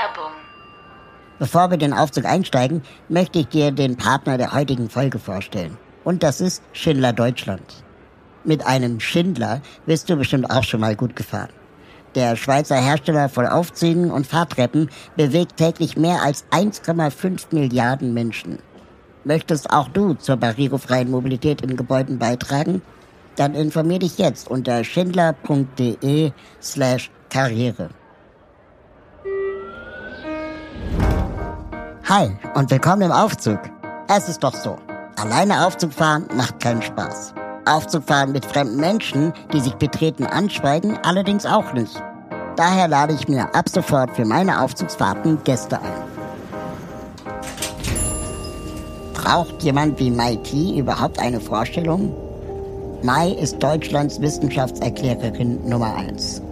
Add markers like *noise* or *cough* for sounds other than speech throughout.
Werbung. Bevor wir den Aufzug einsteigen, möchte ich dir den Partner der heutigen Folge vorstellen. Und das ist Schindler Deutschland. Mit einem Schindler bist du bestimmt auch schon mal gut gefahren. Der Schweizer Hersteller von Aufzügen und Fahrtreppen bewegt täglich mehr als 1,5 Milliarden Menschen. Möchtest auch du zur barrierefreien Mobilität in Gebäuden beitragen? Dann informier dich jetzt unter schindler.de slash Karriere. Hi und willkommen im Aufzug. Es ist doch so. Alleine Aufzug fahren macht keinen Spaß. Aufzug fahren mit fremden Menschen, die sich betreten anschweigen, allerdings auch nicht. Daher lade ich mir ab sofort für meine Aufzugsfahrten Gäste ein. Braucht jemand wie Mai T überhaupt eine Vorstellung? Mai ist Deutschlands Wissenschaftserklärerin Nummer 1.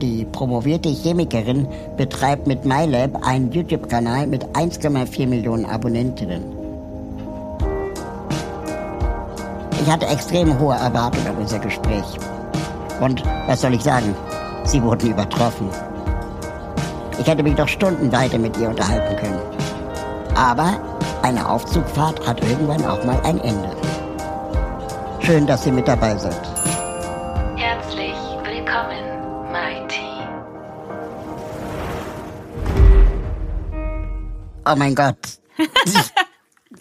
Die promovierte Chemikerin betreibt mit MyLab einen YouTube-Kanal mit 1,4 Millionen Abonnentinnen. Ich hatte extrem hohe Erwartungen an unser Gespräch. Und was soll ich sagen? Sie wurden übertroffen. Ich hätte mich doch Stunden weiter mit ihr unterhalten können. Aber eine Aufzugfahrt hat irgendwann auch mal ein Ende. Schön, dass Sie mit dabei sind. Oh mein Gott. *laughs*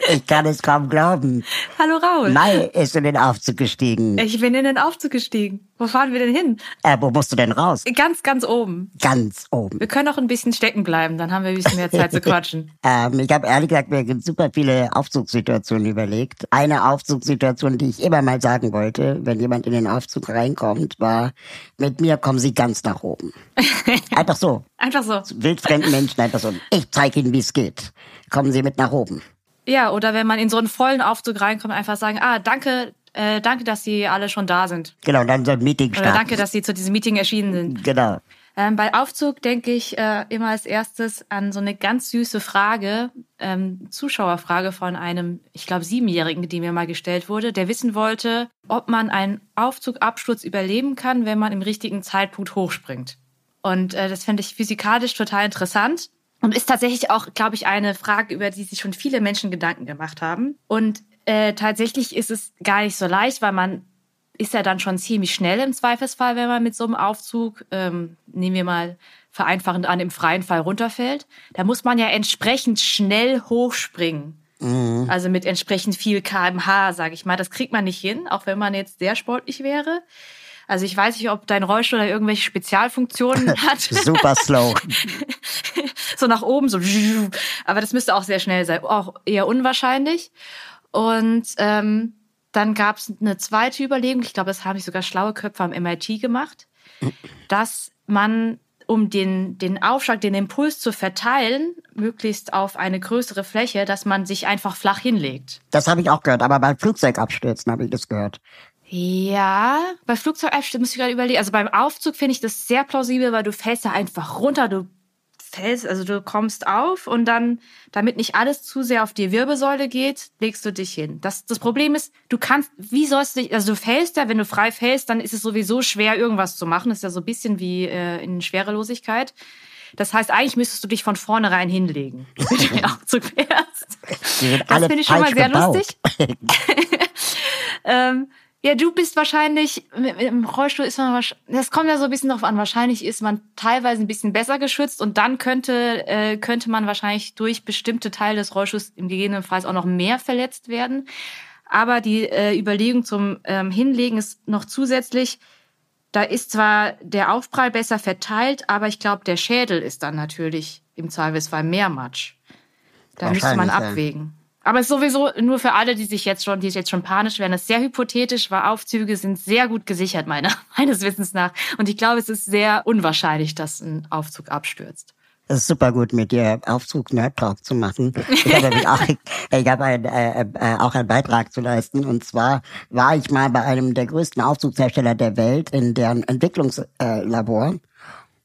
Ich kann es kaum glauben. Hallo Raul. Mai ist in den Aufzug gestiegen. Ich bin in den Aufzug gestiegen. Wo fahren wir denn hin? Äh, wo musst du denn raus? Ganz, ganz oben. Ganz oben. Wir können auch ein bisschen stecken bleiben, dann haben wir ein bisschen mehr Zeit zu quatschen. *laughs* Ähm, ich habe ehrlich gesagt mir super viele Aufzugssituationen überlegt. Eine Aufzugssituation, die ich immer mal sagen wollte, wenn jemand in den Aufzug reinkommt, war, mit mir kommen Sie ganz nach oben. *laughs* Einfach so. Einfach so. Wildfremden Menschen einfach so. Ich zeige Ihnen, wie es geht. Kommen Sie mit nach oben. Ja, oder wenn man in so einen vollen Aufzug reinkommt, einfach sagen, ah, danke, äh, danke, dass Sie alle schon da sind. Genau, dann so ein Meeting Oder starten. danke, dass Sie zu diesem Meeting erschienen sind. Genau. Ähm, bei Aufzug denke ich äh, immer als erstes an so eine ganz süße Frage, ähm, Zuschauerfrage von einem, ich glaube, Siebenjährigen, die mir mal gestellt wurde, der wissen wollte, ob man einen Aufzugabsturz überleben kann, wenn man im richtigen Zeitpunkt hochspringt. Und äh, das finde ich physikalisch total interessant und ist tatsächlich auch, glaube ich, eine Frage, über die sich schon viele Menschen Gedanken gemacht haben. Und äh, tatsächlich ist es gar nicht so leicht, weil man ist ja dann schon ziemlich schnell im Zweifelsfall, wenn man mit so einem Aufzug, ähm, nehmen wir mal vereinfachend an, im freien Fall runterfällt. Da muss man ja entsprechend schnell hochspringen. Also mit entsprechend viel kmh, sage ich mal. Das kriegt man nicht hin, auch wenn man jetzt sehr sportlich wäre. Also ich weiß nicht, ob dein Rollstuhl da irgendwelche Spezialfunktionen *laughs* hat. Super slow. *laughs* so nach oben, so. Aber das müsste auch sehr schnell sein. Auch eher unwahrscheinlich. Und ähm, dann gab es eine zweite Überlegung, ich glaube, das haben sich sogar schlaue Köpfe am MIT gemacht, dass man, um den, den Aufschlag, den Impuls zu verteilen, möglichst auf eine größere Fläche, dass man sich einfach flach hinlegt. Das habe ich auch gehört, aber bei Flugzeugabstürzen habe ich das gehört. Ja, bei Flugzeugabsturz muss ich gerade überlegen. Also beim Aufzug finde ich das sehr plausibel, weil du fällst da einfach runter, du fällst, also du kommst auf und dann, damit nicht alles zu sehr auf die Wirbelsäule geht, legst du dich hin. Das, das Problem ist, du kannst, wie sollst du dich, also du fällst ja, wenn du frei fällst, dann ist es sowieso schwer, irgendwas zu machen. Das ist ja so ein bisschen wie äh, in Schwerelosigkeit. Das heißt, eigentlich müsstest du dich von vornherein hinlegen, *laughs* wenn du den Aufzug fährst. Das finde ich schon mal sehr gebaut. lustig. *laughs* *laughs* ähm, ja, du bist wahrscheinlich, dem Rollstuhl ist man wahrscheinlich, das kommt ja so ein bisschen drauf an, wahrscheinlich ist man teilweise ein bisschen besser geschützt und dann könnte, äh, könnte man wahrscheinlich durch bestimmte Teile des Rollstuhls im gegebenenfalls auch noch mehr verletzt werden. Aber die äh, Überlegung zum ähm, Hinlegen ist noch zusätzlich, da ist zwar der Aufprall besser verteilt, aber ich glaube, der Schädel ist dann natürlich im Zweifelsfall mehr Matsch. Da müsste man abwägen. Aber es ist sowieso nur für alle, die sich jetzt schon, die jetzt schon panisch werden, es ist sehr hypothetisch, weil Aufzüge sind sehr gut gesichert, meiner, *laughs* meines Wissens nach. Und ich glaube, es ist sehr unwahrscheinlich, dass ein Aufzug abstürzt. Es ist super gut, mit dir Aufzug Nerd Talk zu machen. Ich habe auch, *laughs* ich habe ein, äh, äh, auch einen Beitrag zu leisten. Und zwar war ich mal bei einem der größten Aufzugshersteller der Welt in deren Entwicklungslabor.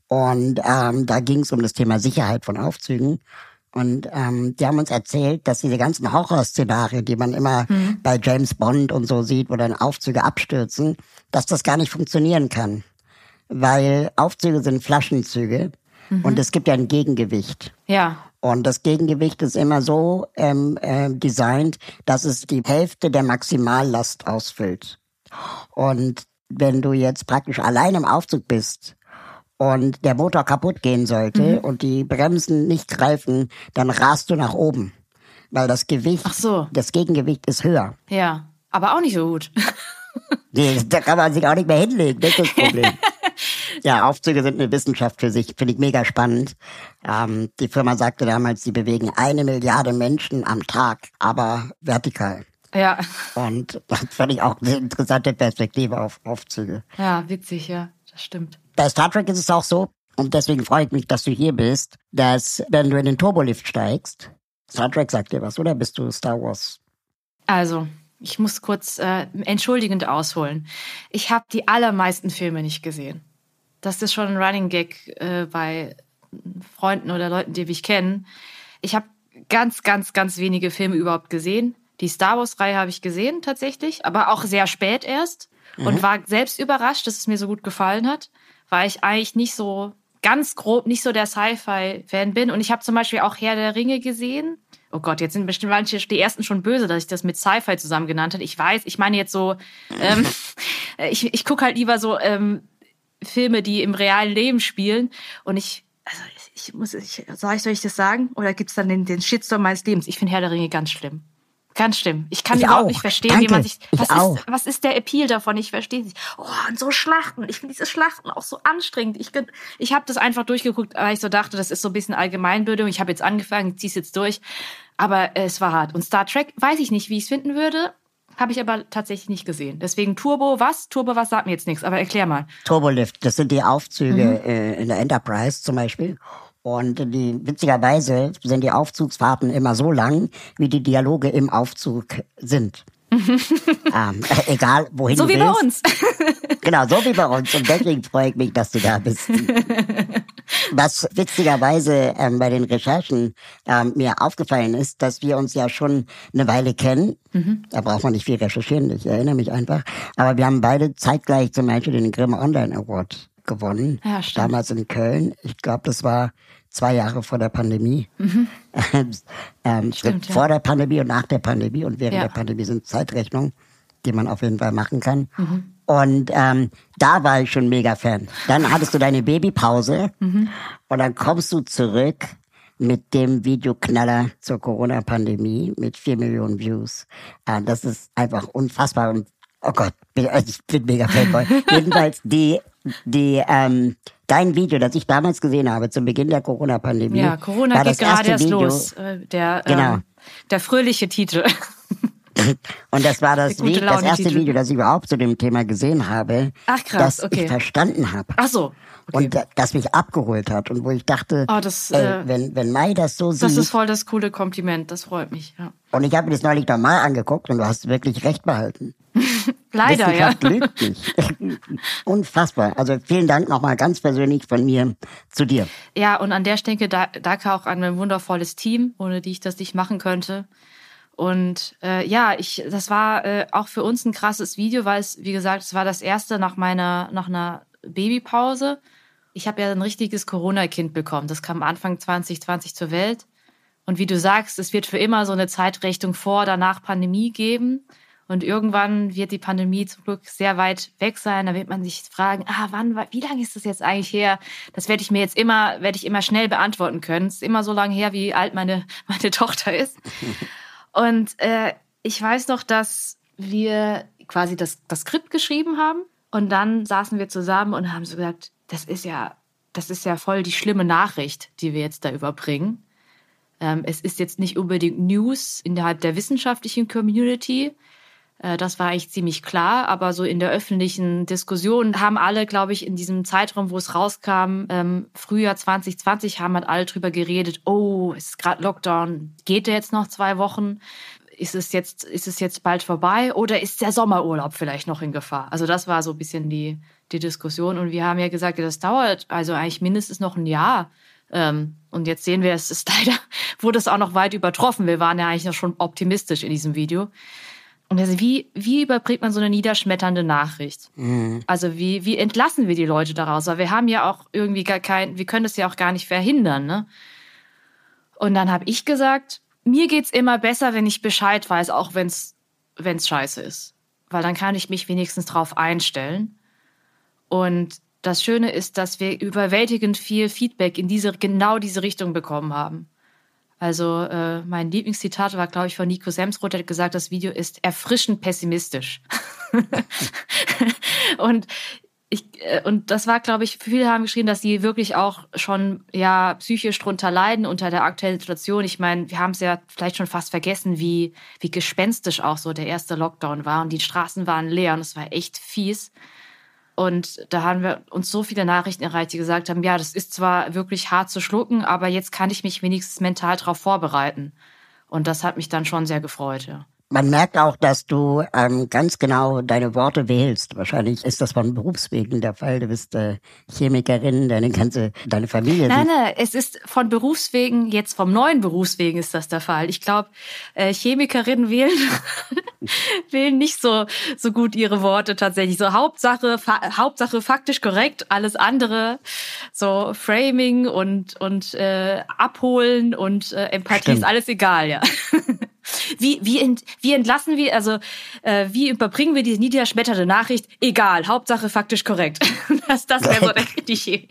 Und ähm, da ging es um das Thema Sicherheit von Aufzügen. Und ähm, die haben uns erzählt, dass diese ganzen Horrorszenarien, die man immer mhm. bei James Bond und so sieht, wo dann Aufzüge abstürzen, dass das gar nicht funktionieren kann. Weil Aufzüge sind Flaschenzüge Mhm. Und es gibt ja ein Gegengewicht. Ja. Und das Gegengewicht ist immer so ähm, äh, designt, dass es die Hälfte der Maximallast ausfüllt. Und wenn du jetzt praktisch allein im Aufzug bist und der Motor kaputt gehen sollte mhm. und die Bremsen nicht greifen, dann rast du nach oben. Weil das Gewicht, Ach so. das Gegengewicht ist höher. Ja, aber auch nicht so gut. *laughs* nee, da kann man sich auch nicht mehr hinlegen, das ist das Problem. *laughs* Ja, Aufzüge sind eine Wissenschaft für sich, finde ich mega spannend. Ähm, die Firma sagte damals, sie bewegen eine Milliarde Menschen am Tag, aber vertikal. Ja. Und das fand ich auch eine interessante Perspektive auf Aufzüge. Ja, witzig, ja, das stimmt. Bei Star Trek ist es auch so, und deswegen freue ich mich, dass du hier bist, dass wenn du in den Turbolift steigst, Star Trek sagt dir was, oder bist du Star Wars? Also, ich muss kurz äh, entschuldigend ausholen. Ich habe die allermeisten Filme nicht gesehen. Das ist schon ein Running Gag äh, bei Freunden oder Leuten, die mich kennen. Ich habe ganz, ganz, ganz wenige Filme überhaupt gesehen. Die Star Wars-Reihe habe ich gesehen tatsächlich, aber auch sehr spät erst mhm. und war selbst überrascht, dass es mir so gut gefallen hat, weil ich eigentlich nicht so ganz grob nicht so der Sci-Fi-Fan bin. Und ich habe zum Beispiel auch Herr der Ringe gesehen. Oh Gott, jetzt sind bestimmt manche die ersten schon böse, dass ich das mit Sci-Fi zusammen genannt habe. Ich weiß, ich meine jetzt so, ähm, *laughs* ich, ich gucke halt lieber so ähm, Filme, die im realen Leben spielen. Und ich, also ich muss, ich, soll ich, soll ich das sagen? Oder gibt's dann den, den Shitstorm meines Lebens? Ich finde Herr der Ringe ganz schlimm. Ganz schlimm. Ich kann ich überhaupt auch. nicht verstehen, Danke. wie man sich. Was ist, was ist der Appeal davon? Ich verstehe nicht. Oh, und so Schlachten. Ich finde diese Schlachten auch so anstrengend. Ich, ich habe das einfach durchgeguckt, weil ich so dachte, das ist so ein bisschen Allgemeinbildung. Ich habe jetzt angefangen, ich zieh's jetzt durch. Aber es war hart. Und Star Trek weiß ich nicht, wie ich es finden würde. Habe ich aber tatsächlich nicht gesehen. Deswegen Turbo was? Turbo was sagt mir jetzt nichts, aber erklär mal. Turbolift, das sind die Aufzüge mhm. äh, in der Enterprise zum Beispiel. Und die, witzigerweise sind die Aufzugsfahrten immer so lang, wie die Dialoge im Aufzug sind. *laughs* ähm, egal, wohin so du willst. So wie bei uns. *laughs* genau, so wie bei uns. Und deswegen freue ich mich, dass du da bist. *laughs* Was witzigerweise ähm, bei den Recherchen ähm, mir aufgefallen ist, dass wir uns ja schon eine Weile kennen. Mhm. Da braucht man nicht viel recherchieren, ich erinnere mich einfach. Aber wir haben beide zeitgleich zum Beispiel den Grimme Online Award gewonnen. Ja, damals in Köln. Ich glaube, das war zwei Jahre vor der Pandemie. Mhm. *laughs* ähm, stimmt, vor der Pandemie und nach der Pandemie und während ja. der Pandemie sind Zeitrechnungen, die man auf jeden Fall machen kann. Mhm. Und ähm, da war ich schon mega Fan. Dann hattest du deine Babypause mhm. und dann kommst du zurück mit dem Videoknaller zur Corona-Pandemie mit vier Millionen Views. Äh, das ist einfach unfassbar und oh Gott, ich bin mega Fanboy. *laughs* Jedenfalls die die ähm, dein Video, das ich damals gesehen habe zum Beginn der Corona-Pandemie. Ja, Corona geht gerade erst Video, los. Äh, der, genau. Ähm, der fröhliche Titel. *laughs* Und das war das, Video, das erste Video, das ich überhaupt zu dem Thema gesehen habe, Ach, krass, das okay. ich verstanden habe. Ach so. Okay. Und das mich abgeholt hat und wo ich dachte, oh, das, ey, äh, wenn, wenn Mai das so das sieht. Das ist voll das coole Kompliment, das freut mich. Ja. Und ich habe mir das neulich nochmal angeguckt und du hast wirklich recht behalten. *laughs* Leider, ja. lügt nicht. *laughs* Unfassbar. Also vielen Dank nochmal ganz persönlich von mir zu dir. Ja, und an der Stelle danke auch an ein wundervolles Team, ohne die ich das nicht machen könnte. Und äh, ja, ich, das war äh, auch für uns ein krasses Video, weil es, wie gesagt, es war das erste nach meiner, nach einer Babypause. Ich habe ja ein richtiges Corona-Kind bekommen. Das kam Anfang 2020 zur Welt. Und wie du sagst, es wird für immer so eine Zeitrichtung vor, danach Pandemie geben. Und irgendwann wird die Pandemie zum Glück sehr weit weg sein. Da wird man sich fragen, ah, wann, wie lange ist das jetzt eigentlich her? Das werde ich mir jetzt immer, werde ich immer schnell beantworten können. Es ist immer so lange her, wie alt meine, *laughs* meine Tochter ist. *laughs* Und äh, ich weiß noch, dass wir quasi das, das Skript geschrieben haben. Und dann saßen wir zusammen und haben so gesagt, das ist ja, das ist ja voll die schlimme Nachricht, die wir jetzt da überbringen. Ähm, es ist jetzt nicht unbedingt News innerhalb der wissenschaftlichen Community. Äh, das war eigentlich ziemlich klar, aber so in der öffentlichen Diskussion haben alle, glaube ich, in diesem Zeitraum, wo es rauskam, ähm, Frühjahr 2020, haben halt alle drüber geredet, oh, es ist gerade Lockdown, geht der jetzt noch zwei Wochen? Ist es, jetzt, ist es jetzt bald vorbei oder ist der Sommerurlaub vielleicht noch in Gefahr? Also das war so ein bisschen die, die Diskussion und wir haben ja gesagt, das dauert also eigentlich mindestens noch ein Jahr. Ähm, und jetzt sehen wir, es ist *laughs* leider, wurde es auch noch weit übertroffen. Wir waren ja eigentlich noch schon optimistisch in diesem Video. Und also wie, wie überbringt man so eine niederschmetternde Nachricht? Mhm. Also wie, wie entlassen wir die Leute daraus? Weil wir haben ja auch irgendwie gar kein, wir können das ja auch gar nicht verhindern. Ne? Und dann habe ich gesagt, mir geht's immer besser, wenn ich Bescheid weiß, auch wenn's wenn's scheiße ist. Weil dann kann ich mich wenigstens drauf einstellen. Und das Schöne ist, dass wir überwältigend viel Feedback in diese, genau diese Richtung bekommen haben. Also äh, mein Lieblingszitat war, glaube ich, von Nico Semsroth, der hat gesagt, das Video ist erfrischend pessimistisch. *laughs* und ich, äh, und das war, glaube ich, viele haben geschrieben, dass sie wirklich auch schon ja psychisch drunter leiden unter der aktuellen Situation. Ich meine, wir haben es ja vielleicht schon fast vergessen, wie, wie gespenstisch auch so der erste Lockdown war und die Straßen waren leer und es war echt fies. Und da haben wir uns so viele Nachrichten erreicht, die gesagt haben, ja, das ist zwar wirklich hart zu schlucken, aber jetzt kann ich mich wenigstens mental darauf vorbereiten. Und das hat mich dann schon sehr gefreut, ja. Man merkt auch, dass du ähm, ganz genau deine Worte wählst. Wahrscheinlich ist das von Berufswegen der Fall. Du bist äh, Chemikerin, deine ganze, deine Familie. Nein, nein, es ist von Berufswegen, jetzt vom neuen Berufswegen ist das der Fall. Ich glaube, äh, Chemikerinnen wählen, *laughs* wählen nicht so, so gut ihre Worte tatsächlich. So Hauptsache, fa Hauptsache faktisch korrekt, alles andere, so Framing und, und äh, Abholen und äh, Empathie Stimmt. ist alles egal, ja. *laughs* Wie, wie, ent, wie entlassen wir, also äh, wie überbringen wir diese niederschmetternde Nachricht? Egal, Hauptsache faktisch korrekt. *laughs* das das wäre so die, Chemie,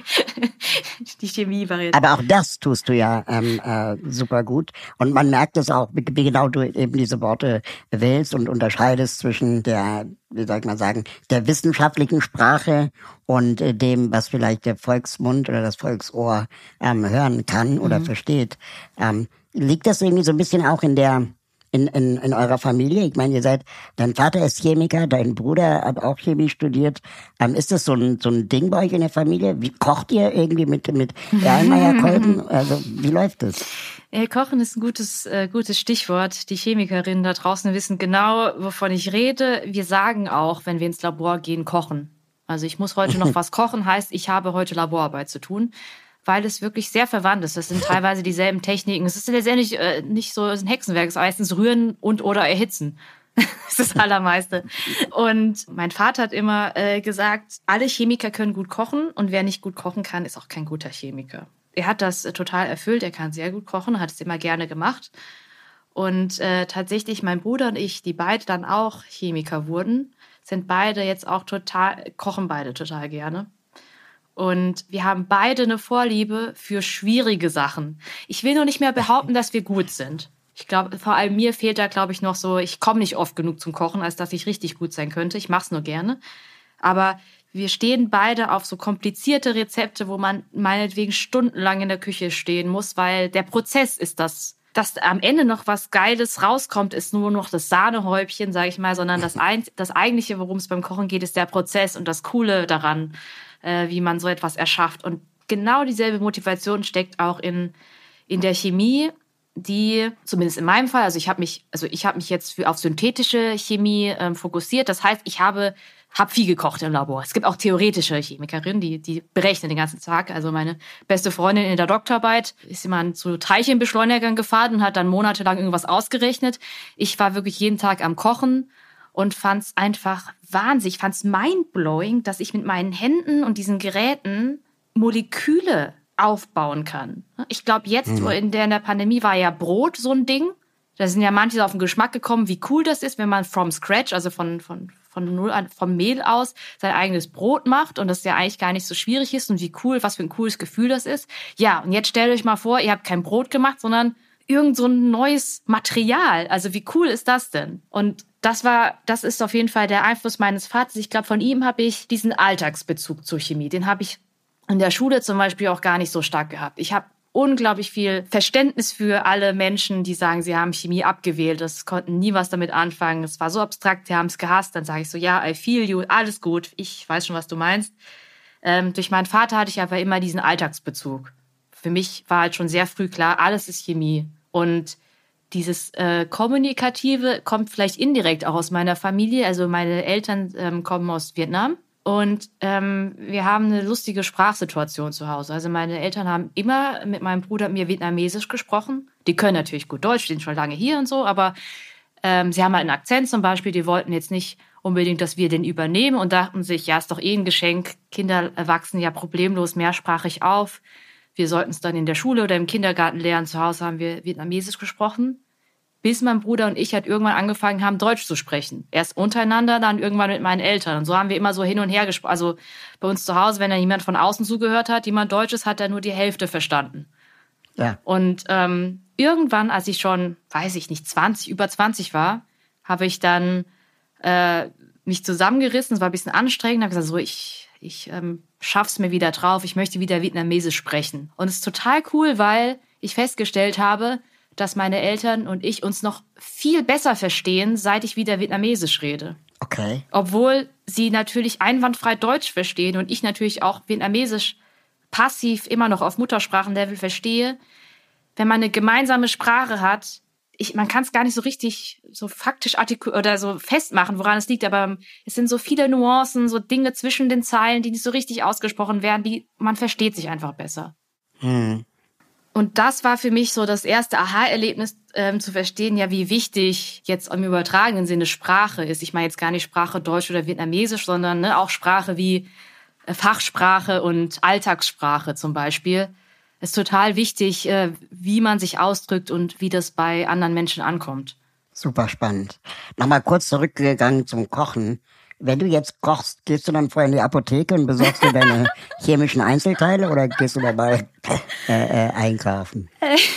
*laughs* die Chemie-Variante. Aber auch das tust du ja ähm, äh, super gut. Und man merkt es auch, wie, genau du eben diese Worte wählst und unterscheidest zwischen der wie soll ich mal sagen, der wissenschaftlichen Sprache und äh, dem, was vielleicht der Volksmund oder das Volksohr ähm, hören kann oder mhm. versteht. Ähm, liegt das irgendwie so ein bisschen auch in der in, in, in eurer Familie? Ich meine, ihr seid, dein Vater ist Chemiker, dein Bruder hat auch Chemie studiert. Ähm, ist das so ein, so ein Ding bei euch in der Familie? Wie kocht ihr irgendwie mit, mit Erlenmeyer-Kolben? *laughs* Also, wie läuft das? Ja, Kochen ist ein gutes, äh, gutes Stichwort. Die Chemikerinnen da draußen wissen genau, wovon ich rede. Wir sagen auch, wenn wir ins Labor gehen, kochen. Also ich muss heute noch *laughs* was kochen, heißt, ich habe heute Laborarbeit zu tun weil es wirklich sehr verwandt ist. Das sind teilweise dieselben Techniken. Es ist letztendlich äh, nicht so ein Hexenwerk, es ist meistens rühren und oder erhitzen. *laughs* das ist das Allermeiste. Und mein Vater hat immer äh, gesagt, alle Chemiker können gut kochen und wer nicht gut kochen kann, ist auch kein guter Chemiker. Er hat das äh, total erfüllt, er kann sehr gut kochen, hat es immer gerne gemacht. Und äh, tatsächlich, mein Bruder und ich, die beide dann auch Chemiker wurden, sind beide jetzt auch total, kochen beide total gerne. Und wir haben beide eine Vorliebe für schwierige Sachen. Ich will nur nicht mehr behaupten, dass wir gut sind. Ich glaube, vor allem mir fehlt da, glaube ich, noch so, ich komme nicht oft genug zum Kochen, als dass ich richtig gut sein könnte. Ich mache es nur gerne. Aber wir stehen beide auf so komplizierte Rezepte, wo man meinetwegen stundenlang in der Küche stehen muss, weil der Prozess ist das. Dass am Ende noch was Geiles rauskommt, ist nur noch das Sahnehäubchen, sage ich mal, sondern das, ein, das eigentliche, worum es beim Kochen geht, ist der Prozess und das Coole daran äh, wie man so etwas erschafft. Und genau dieselbe Motivation steckt auch in, in der Chemie, die zumindest in meinem Fall, also ich habe mich, also ich habe mich jetzt für auf synthetische Chemie ähm, fokussiert. Das heißt, ich habe hab viel gekocht im Labor. Es gibt auch theoretische Chemikerinnen, die, die berechnen den ganzen Tag. Also meine beste Freundin in der Doktorarbeit ist immer zu Teilchenbeschleunigern gefahren und hat dann monatelang irgendwas ausgerechnet. Ich war wirklich jeden Tag am Kochen und fand es einfach wahnsinnig, fand es mindblowing, dass ich mit meinen Händen und diesen Geräten Moleküle aufbauen kann. Ich glaube, jetzt mhm. in, der, in der Pandemie war ja Brot so ein Ding. Da sind ja manche auf den Geschmack gekommen, wie cool das ist, wenn man from scratch, also von, von, von null an, vom Mehl aus, sein eigenes Brot macht und das ja eigentlich gar nicht so schwierig ist und wie cool, was für ein cooles Gefühl das ist. Ja, und jetzt stellt euch mal vor, ihr habt kein Brot gemacht, sondern irgend so ein neues Material. Also wie cool ist das denn? Und das war, das ist auf jeden Fall der Einfluss meines Vaters. Ich glaube, von ihm habe ich diesen Alltagsbezug zur Chemie. Den habe ich in der Schule zum Beispiel auch gar nicht so stark gehabt. Ich habe unglaublich viel Verständnis für alle Menschen, die sagen, sie haben Chemie abgewählt. Das konnten nie was damit anfangen. Es war so abstrakt, sie haben es gehasst. Dann sage ich so, ja, I feel you, alles gut. Ich weiß schon, was du meinst. Ähm, durch meinen Vater hatte ich aber immer diesen Alltagsbezug. Für mich war halt schon sehr früh klar, alles ist Chemie. Und dieses äh, Kommunikative kommt vielleicht indirekt auch aus meiner Familie. Also meine Eltern ähm, kommen aus Vietnam und ähm, wir haben eine lustige Sprachsituation zu Hause. Also meine Eltern haben immer mit meinem Bruder und mir Vietnamesisch gesprochen. Die können natürlich gut Deutsch, sind schon lange hier und so, aber ähm, sie haben halt einen Akzent zum Beispiel. Die wollten jetzt nicht unbedingt, dass wir den übernehmen und dachten sich, ja, ist doch eh ein Geschenk. Kinder wachsen ja problemlos mehrsprachig auf. Wir sollten es dann in der Schule oder im Kindergarten lernen. Zu Hause haben wir Vietnamesisch gesprochen bis mein Bruder und ich halt irgendwann angefangen haben, Deutsch zu sprechen. Erst untereinander, dann irgendwann mit meinen Eltern. Und so haben wir immer so hin und her gesprochen. Also bei uns zu Hause, wenn da jemand von außen zugehört hat, jemand Deutsches, hat er nur die Hälfte verstanden. Ja. Und ähm, irgendwann, als ich schon, weiß ich nicht, 20, über 20 war, habe ich dann äh, mich zusammengerissen. Es war ein bisschen anstrengend. habe gesagt, so, ich, ich ähm, schaff's mir wieder drauf. Ich möchte wieder Vietnamesisch sprechen. Und es ist total cool, weil ich festgestellt habe, dass meine Eltern und ich uns noch viel besser verstehen, seit ich wieder Vietnamesisch rede. Okay. Obwohl sie natürlich einwandfrei Deutsch verstehen und ich natürlich auch Vietnamesisch passiv immer noch auf Muttersprachenlevel verstehe. Wenn man eine gemeinsame Sprache hat, ich, man kann es gar nicht so richtig so faktisch artikulieren oder so festmachen, woran es liegt, aber es sind so viele Nuancen, so Dinge zwischen den Zeilen, die nicht so richtig ausgesprochen werden, die man versteht sich einfach besser. Hm. Und das war für mich so das erste Aha-Erlebnis, ähm, zu verstehen, ja, wie wichtig jetzt im übertragenen Sinne Sprache ist. Ich meine jetzt gar nicht Sprache Deutsch oder Vietnamesisch, sondern ne, auch Sprache wie äh, Fachsprache und Alltagssprache zum Beispiel. Es ist total wichtig, äh, wie man sich ausdrückt und wie das bei anderen Menschen ankommt. Super spannend. Nochmal kurz zurückgegangen zum Kochen. Wenn du jetzt kochst, gehst du dann vorher in die Apotheke und besorgst dir deine *laughs* chemischen Einzelteile oder gehst du dabei äh, äh, einkaufen? *laughs*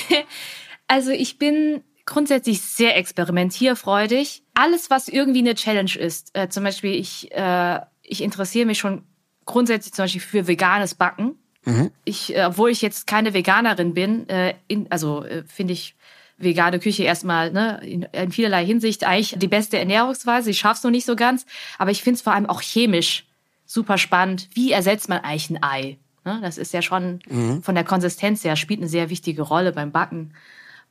Also ich bin grundsätzlich sehr experimentierfreudig. Alles, was irgendwie eine Challenge ist, äh, zum Beispiel ich, äh, ich interessiere mich schon grundsätzlich zum Beispiel für veganes Backen. Mhm. Ich, äh, obwohl ich jetzt keine Veganerin bin, äh, in, also äh, finde ich vegane Küche erstmal ne, in, in vielerlei Hinsicht eigentlich die beste Ernährungsweise. Ich schaff's noch nicht so ganz, aber ich finde es vor allem auch chemisch super spannend. Wie ersetzt man eigentlich ein Ei? Ne, das ist ja schon mhm. von der Konsistenz her spielt eine sehr wichtige Rolle beim Backen.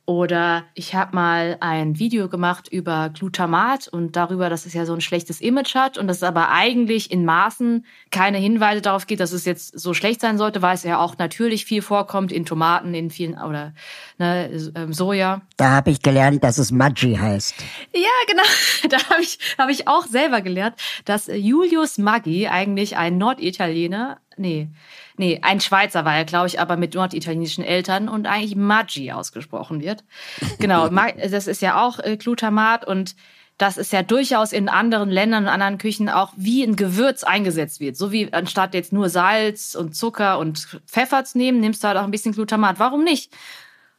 Oder ich habe mal ein Video gemacht über Glutamat und darüber, dass es ja so ein schlechtes Image hat und dass es aber eigentlich in Maßen keine Hinweise darauf gibt, dass es jetzt so schlecht sein sollte, weil es ja auch natürlich viel vorkommt in Tomaten, in vielen oder ne, ähm, Soja. Da habe ich gelernt, dass es Maggi heißt. Ja, genau. *laughs* Da habe ich, hab ich auch selber gelernt, dass Julius Maggi eigentlich ein Norditaliener, nee, Nee, ein Schweizer war er, glaube ich, aber mit norditalienischen Eltern und eigentlich Maggi ausgesprochen wird. Genau, *laughs* das ist ja auch äh, Glutamat und das ist ja durchaus in anderen Ländern und anderen Küchen auch wie ein Gewürz eingesetzt wird. So wie anstatt jetzt nur Salz und Zucker und Pfeffer zu nehmen, nimmst du halt auch ein bisschen Glutamat. Warum nicht?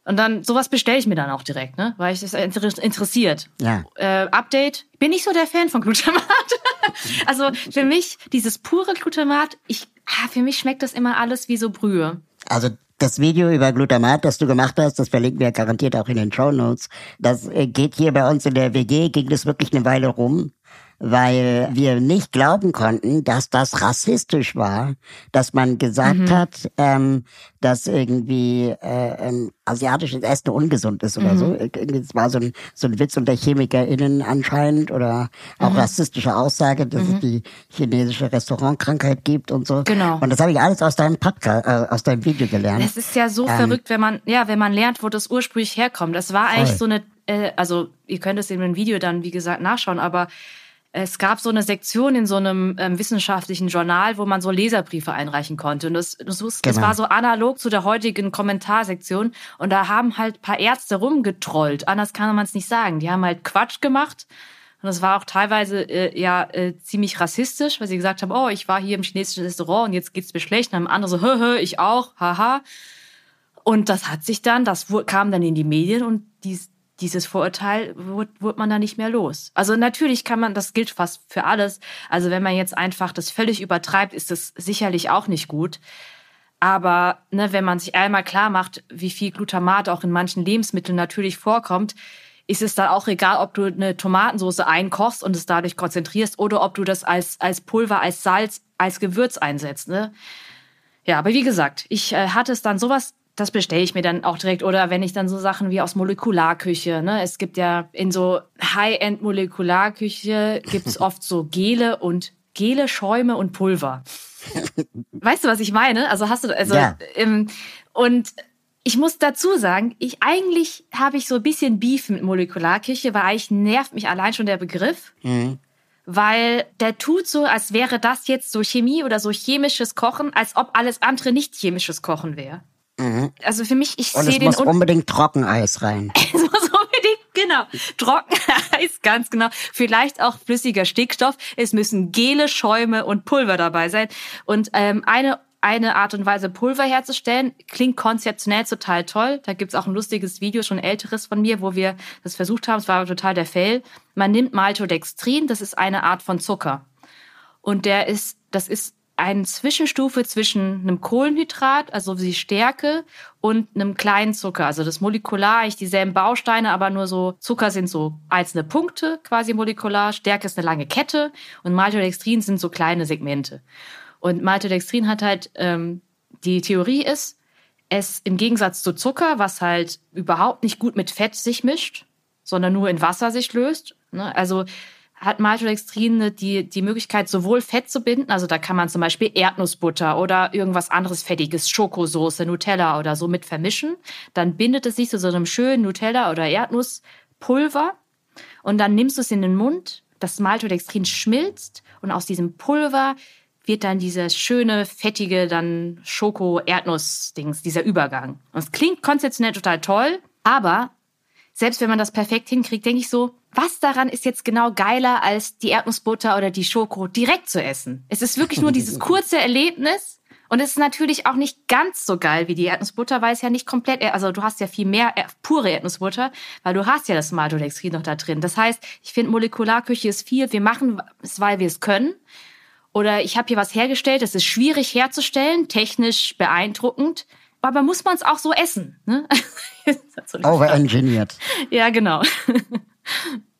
Und dann, sowas bestelle ich mir dann auch direkt, ne? Weil ich das interessiert. Ja. Äh, Update, bin ich so der Fan von Glutamat. *laughs* *laughs* also für mich, dieses pure Glutamat, ich, ah, für mich schmeckt das immer alles wie so Brühe. Also das Video über Glutamat, das du gemacht hast, das verlinken wir garantiert auch in den Show Notes. Das äh, geht hier bei uns in der WG, ging das wirklich eine Weile rum weil wir nicht glauben konnten, dass das rassistisch war, dass man gesagt mhm. hat, ähm, dass irgendwie äh, asiatisches Essen ungesund ist oder mhm. so. Es war so ein, so ein Witz unter ChemikerInnen anscheinend oder auch mhm. rassistische Aussage, dass es mhm. die chinesische Restaurantkrankheit gibt und so. Genau. Und das habe ich alles aus deinem Podcast, äh, aus deinem Video gelernt. Es ist ja so ähm, verrückt, wenn man, ja, wenn man lernt, wo das ursprünglich herkommt. Das war eigentlich voll. so eine, äh, also ihr könnt es in dem Video dann, wie gesagt, nachschauen, aber es gab so eine Sektion in so einem ähm, wissenschaftlichen Journal, wo man so Leserbriefe einreichen konnte. Und das, das, das genau. war so analog zu der heutigen Kommentarsektion. Und da haben halt paar Ärzte rumgetrollt. Anders kann man es nicht sagen. Die haben halt Quatsch gemacht. Und das war auch teilweise äh, ja äh, ziemlich rassistisch, weil sie gesagt haben, oh, ich war hier im chinesischen Restaurant und jetzt geht's mir schlecht. Und dann haben andere so, hö, hö, ich auch, haha. Und das hat sich dann, das kam dann in die Medien und die, dieses Vorurteil wird, wird man da nicht mehr los. Also natürlich kann man, das gilt fast für alles. Also wenn man jetzt einfach das völlig übertreibt, ist das sicherlich auch nicht gut. Aber ne, wenn man sich einmal klar macht, wie viel Glutamat auch in manchen Lebensmitteln natürlich vorkommt, ist es dann auch egal, ob du eine Tomatensauce einkochst und es dadurch konzentrierst oder ob du das als, als Pulver, als Salz, als Gewürz einsetzt. Ne? Ja, aber wie gesagt, ich äh, hatte es dann sowas, das bestelle ich mir dann auch direkt. Oder wenn ich dann so Sachen wie aus Molekularküche, ne? Es gibt ja in so High-End-Molekularküche gibt's *laughs* oft so Gele und Gele, Schäume und Pulver. weißt du, was ich meine? Also hast du, also, Ja. ähm, und ich muss dazu sagen, ich eigentlich habe ich so ein bisschen Beef mit Molekularküche, weil eigentlich nervt mich allein schon der Begriff. Weil der tut so, als wäre das jetzt so Chemie oder so chemisches Kochen, als ob alles andere nicht chemisches Kochen wäre. Also für mich, ich Und sehe es den muss Un- unbedingt Trockeneis rein. *laughs* es muss unbedingt, genau, Trockeneis, ganz genau. Vielleicht auch flüssiger Stickstoff. Es müssen Gele, Schäume und Pulver dabei sein. Und ähm, eine eine Art und Weise, Pulver herzustellen, klingt konzeptionell total toll. Da gibt's auch ein lustiges Video, schon älteres von mir, wo wir das versucht haben. Es war aber total der Fail. Man nimmt Maltodextrin, das ist eine Art von Zucker. Und der ist, das ist eine Zwischenstufe zwischen einem Kohlenhydrat, also die Stärke, und einem kleinen Zucker. Also das molekular, eigentlich dieselben Bausteine, aber nur so, Zucker sind so einzelne Punkte quasi molekular, Stärke ist eine lange Kette und Maltodextrin sind so kleine Segmente. Und Maltodextrin hat halt, ähm, die Theorie ist, es im Gegensatz zu Zucker, was halt überhaupt nicht gut mit Fett sich mischt, sondern nur in Wasser sich löst. Ne? Also hat Maltodextrin die, die Möglichkeit, sowohl Fett zu binden, also da kann man zum Beispiel Erdnussbutter oder irgendwas anderes Fettiges, Schokosoße, Nutella oder so mit vermischen. Dann bindet es sich zu so einem schönen Nutella- oder Erdnusspulver und dann nimmst du es in den Mund, das Maltodextrin schmilzt und aus diesem Pulver wird dann dieses schöne, fettige, dann Schoko-Erdnuss-Dings, dieser Übergang. Und es klingt konzeptionell total toll, aber selbst wenn man das perfekt hinkriegt, denke ich so, was daran ist jetzt genau geiler, als die Erdnussbutter oder die Schoko direkt zu essen? Es ist wirklich nur dieses *laughs* kurze Erlebnis. Und es ist natürlich auch nicht ganz so geil wie die Erdnussbutter, weil es ja nicht komplett, also du hast ja viel mehr äh, pure Erdnussbutter, weil du hast ja das Maltodextrin noch da drin. Das heißt, ich finde Molekularküche ist viel, wir machen es, weil wir es können. Oder ich habe hier was hergestellt, das ist schwierig herzustellen, technisch beeindruckend, aber muss man es auch so essen? Ne? *laughs* Overengineert. Ja, genau.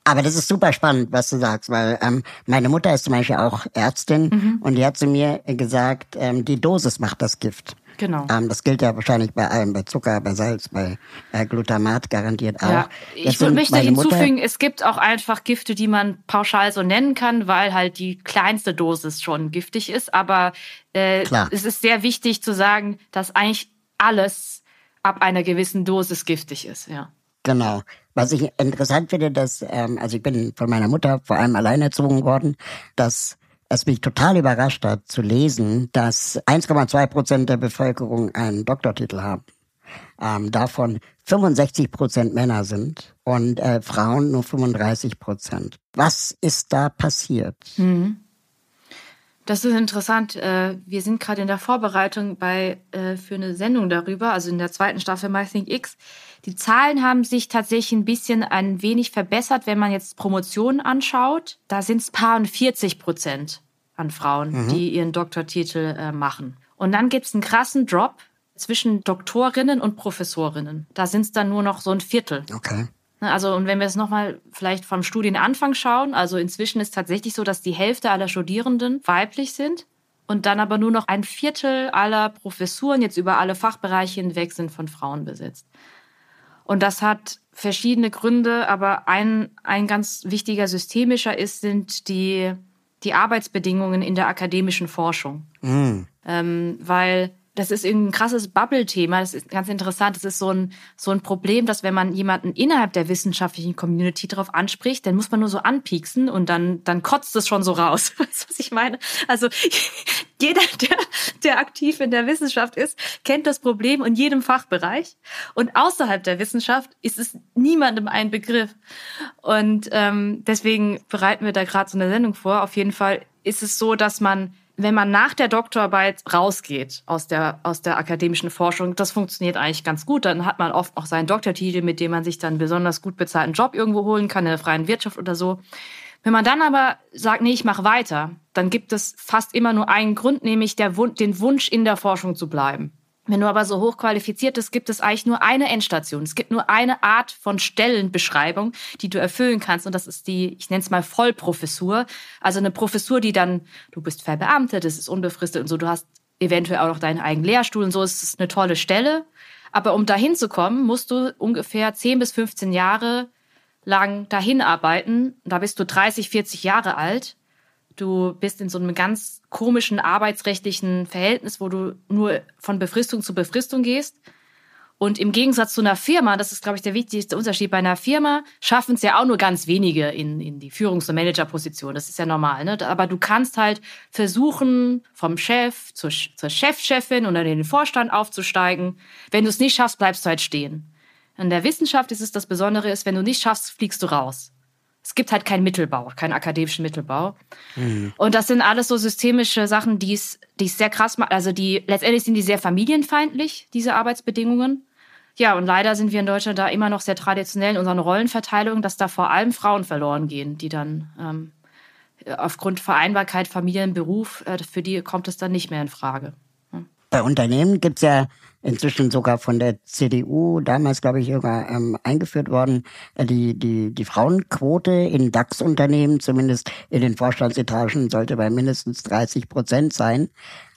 Aber das ist super spannend, was du sagst, weil ähm, meine Mutter ist zum Beispiel auch Ärztin Mhm. und die hat zu mir gesagt, ähm, die Dosis macht das Gift. Genau. Ähm, das gilt ja wahrscheinlich bei allem, bei Zucker, bei Salz, bei äh, Glutamat garantiert auch. Ja, ich möchte meine Mutter- hinzufügen, es gibt auch einfach Gifte, die man pauschal so nennen kann, weil halt die kleinste Dosis schon giftig ist. Aber äh, Klar. es ist sehr wichtig zu sagen, dass eigentlich alles ab einer gewissen Dosis giftig ist. Ja. Genau. Was ich interessant finde, dass, ähm, also ich bin von meiner Mutter vor allem allein erzogen worden, dass es mich total überrascht hat zu lesen, dass 1,2 Prozent der Bevölkerung einen Doktortitel haben. Ähm, davon 65 Prozent Männer sind und äh, Frauen nur 35 Prozent. Was ist da passiert? Das ist interessant. Äh, Wir sind gerade in der Vorbereitung bei, äh, für eine Sendung darüber, also in der zweiten Staffel My Think X. Die Zahlen haben sich tatsächlich ein bisschen ein wenig verbessert, wenn man jetzt Promotionen anschaut. Da sind es paar und 40 Prozent an Frauen, die ihren Doktortitel äh, machen. Und dann gibt es einen krassen Drop zwischen Doktorinnen und Professorinnen. Da sind es dann nur noch so ein Viertel. Okay. Ne, Also, und wenn wir es nochmal vielleicht vom Studienanfang schauen, also inzwischen ist tatsächlich so, dass die Hälfte aller Studierenden weiblich sind und dann aber nur noch ein Viertel aller Professuren jetzt über alle Fachbereiche hinweg sind von Frauen besetzt. Und das hat verschiedene Gründe, aber ein, ein ganz wichtiger systemischer ist, sind die, die Arbeitsbedingungen in der akademischen Forschung. Ähm, weil das ist irgendein krasses Bubble-Thema. Das ist ganz interessant. Das ist so ein, so ein Problem, dass wenn man jemanden innerhalb der wissenschaftlichen Community darauf anspricht, dann muss man nur so anpieksen und dann, dann kotzt es schon so raus. *laughs* Weißt du, was ich meine? Also *laughs* jeder, der, der aktiv in der Wissenschaft ist, kennt das Problem in jedem Fachbereich. Und außerhalb der Wissenschaft ist es niemandem ein Begriff. Und ähm, deswegen bereiten wir da gerade so eine Sendung vor. Auf jeden Fall ist es so, dass man wenn man nach der Doktorarbeit rausgeht aus der, aus der akademischen Forschung, das funktioniert eigentlich ganz gut. Dann hat man oft auch seinen Doktortitel, mit dem man sich dann besonders gut bezahlten Job irgendwo holen kann, in der freien Wirtschaft oder so. Wenn man dann aber sagt, nee, ich mache weiter, dann gibt es fast immer nur einen Grund, nämlich Wun den Wunsch, in der Forschung zu bleiben. Wenn du aber so hochqualifiziert bist, gibt es eigentlich nur eine Endstation. Es gibt nur eine Art von Stellenbeschreibung, die du erfüllen kannst. Und das ist die, ich nenne es mal Vollprofessur. Also eine Professur, die dann, du bist verbeamtet, das ist unbefristet und so, du hast eventuell auch noch deinen eigenen Lehrstuhl und so. Es ist eine tolle Stelle. Aber um dahin zu kommen, musst du ungefähr 10 bis 15 Jahre lang dahin arbeiten. Da bist du 30, 40 Jahre alt du bist in so einem ganz komischen arbeitsrechtlichen Verhältnis, wo du nur von Befristung zu Befristung gehst. Und im Gegensatz zu einer Firma, das ist, glaube ich, der wichtigste Unterschied, bei einer Firma schaffen es ja auch nur ganz wenige in, in die Führungs- und Managerposition. Das ist ja normal. Ne? Aber du kannst halt versuchen, vom Chef zur, zur Chefchefin oder in den Vorstand aufzusteigen. Wenn du es nicht schaffst, bleibst du halt stehen. In der Wissenschaft ist es das Besondere, ist, wenn du nicht schaffst, fliegst du raus es gibt halt keinen Mittelbau, keinen akademischen Mittelbau. Mhm. Und das sind alles so systemische Sachen, die es, die es sehr krass machen. Also die, letztendlich sind die sehr familienfeindlich, diese Arbeitsbedingungen. Ja, und leider sind wir in Deutschland da immer noch sehr traditionell in unseren Rollenverteilungen, dass da vor allem Frauen verloren gehen, die dann ähm, aufgrund Vereinbarkeit, Familien, Beruf, äh, für die kommt es dann nicht mehr in Frage. Bei Unternehmen gibt es ja inzwischen sogar von der CDU, damals glaube ich sogar ähm, eingeführt worden, äh, die, die, die Frauenquote in DAX-Unternehmen, zumindest in den Vorstandsetagen, sollte bei mindestens 30 Prozent sein.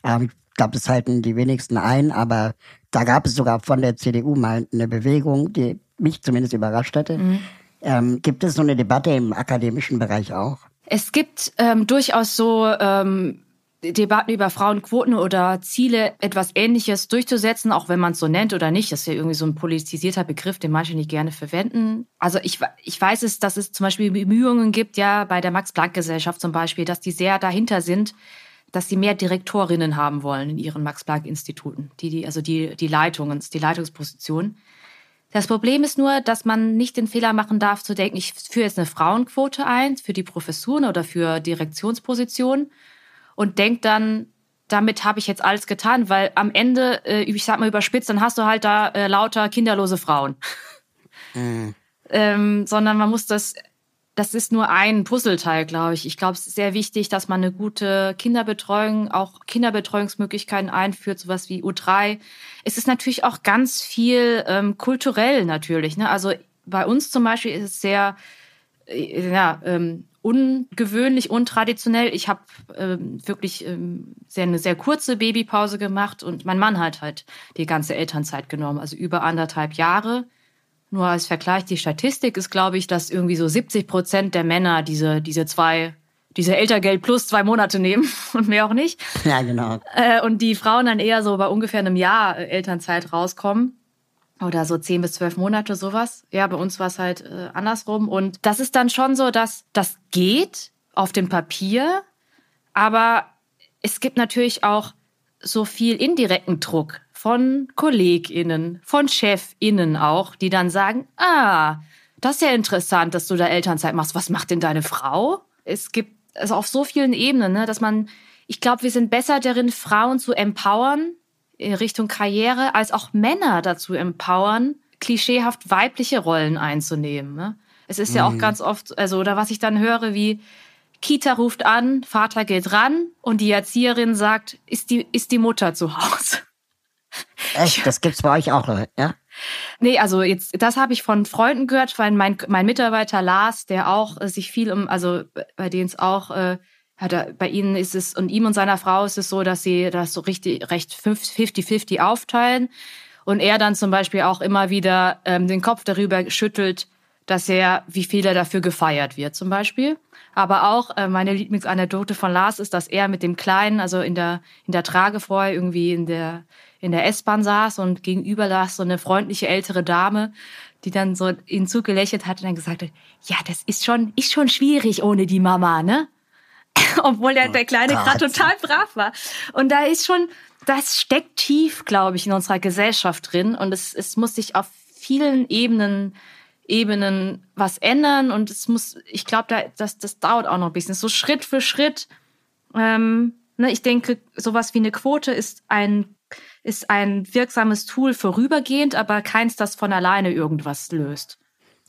Ähm, ich glaube, das halten die wenigsten ein, aber da gab es sogar von der CDU mal eine Bewegung, die mich zumindest überrascht hätte. Mhm. Ähm, gibt es so eine Debatte im akademischen Bereich auch? Es gibt ähm, durchaus so ähm, Debatten über Frauenquoten oder Ziele, etwas Ähnliches durchzusetzen, auch wenn man es so nennt oder nicht. Das ist ja irgendwie so ein politisierter Begriff, den manche nicht gerne verwenden. Also ich, ich weiß es, dass es zum Beispiel Bemühungen gibt, ja, bei der Max-Planck-Gesellschaft zum Beispiel, dass die sehr dahinter sind, dass sie mehr Direktorinnen haben wollen in ihren Max-Planck-Instituten, die, die, also die, die Leitungen, die Leitungsposition. Das Problem ist nur, dass man nicht den Fehler machen darf, zu denken, ich führe jetzt eine Frauenquote ein für die Professuren oder für Direktionspositionen und denkt dann, damit habe ich jetzt alles getan, weil am Ende, äh, ich sag mal überspitzt, dann hast du halt da äh, lauter kinderlose Frauen. *laughs* Mhm. ähm, sondern man muss das, das ist nur ein Puzzleteil, glaube ich. Ich glaube, es ist sehr wichtig, dass man eine gute Kinderbetreuung, auch Kinderbetreuungsmöglichkeiten einführt, sowas wie U3. Es ist natürlich auch ganz viel ähm, kulturell natürlich. Ne? Also bei uns zum Beispiel ist es sehr, äh, ja, ähm, ungewöhnlich, untraditionell. Ich habe ähm, wirklich ähm, sehr, eine sehr kurze Babypause gemacht und mein Mann hat halt die ganze Elternzeit genommen, also über anderthalb Jahre. Nur als Vergleich, die Statistik ist, glaube ich, dass irgendwie so 70 Prozent der Männer diese, diese zwei, diese Eltergeld plus zwei Monate nehmen *laughs* und mehr auch nicht. Ja, genau. Äh, und die Frauen dann eher so bei ungefähr einem Jahr Elternzeit rauskommen. Oder so zehn bis zwölf Monate sowas. Ja, bei uns war es halt äh, andersrum. Und das ist dann schon so, dass das geht auf dem Papier, aber es gibt natürlich auch so viel indirekten Druck von KollegInnen, von ChefInnen auch, die dann sagen, ah, das ist ja interessant, dass du da Elternzeit machst. Was macht denn deine Frau? Es gibt also auf so vielen Ebenen, ne, dass man, ich glaube, wir sind besser darin, Frauen zu empowern, in Richtung Karriere als auch Männer dazu empowern, klischeehaft weibliche Rollen einzunehmen. Ne? Es ist ja auch mhm. ganz oft, also, oder was ich dann höre, wie Kita ruft an, Vater geht ran und die Erzieherin sagt, ist die, ist die Mutter zu Hause? *laughs* Echt? Das gibt's bei euch auch, ja? Nee, also jetzt, das habe ich von Freunden gehört, weil mein, mein Mitarbeiter Lars, der auch äh, sich viel um, also bei denen es auch äh, hat er, bei ihnen ist es und ihm und seiner Frau ist es so, dass sie das so richtig recht 50-50 aufteilen und er dann zum Beispiel auch immer wieder ähm, den Kopf darüber schüttelt, dass er, wie viel er dafür gefeiert wird zum Beispiel. Aber auch äh, meine Lieblingsanekdote von Lars ist, dass er mit dem Kleinen, also in der in der Trage vorher irgendwie in der in der S-Bahn saß und gegenüber saß so eine freundliche ältere Dame, die dann so ihn zugelächelt hat und dann gesagt hat, ja, das ist schon ist schon schwierig ohne die Mama, ne? *laughs* obwohl der, der Kleine oh gerade total brav war. Und da ist schon, das steckt tief, glaube ich, in unserer Gesellschaft drin. Und es, es muss sich auf vielen Ebenen, Ebenen was ändern. Und es muss, ich glaube, da, das, das dauert auch noch ein bisschen. So Schritt für Schritt. Ähm, ne, ich denke, sowas wie eine Quote ist ein, ist ein wirksames Tool vorübergehend, aber keins, das von alleine irgendwas löst.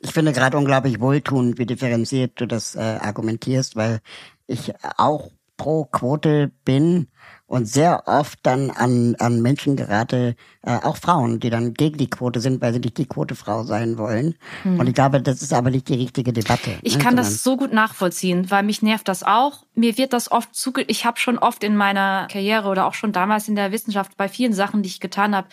Ich finde gerade unglaublich wohltuend, wie differenziert du das äh, argumentierst, weil ich auch pro Quote bin und sehr oft dann an, an Menschen gerate, äh, auch Frauen, die dann gegen die Quote sind, weil sie nicht die Quotefrau sein wollen. Hm. Und ich glaube, das ist aber nicht die richtige Debatte. Ich ne? kann das so gut nachvollziehen, weil mich nervt das auch. Mir wird das oft zuge... Ich habe schon oft in meiner Karriere oder auch schon damals in der Wissenschaft bei vielen Sachen, die ich getan habe,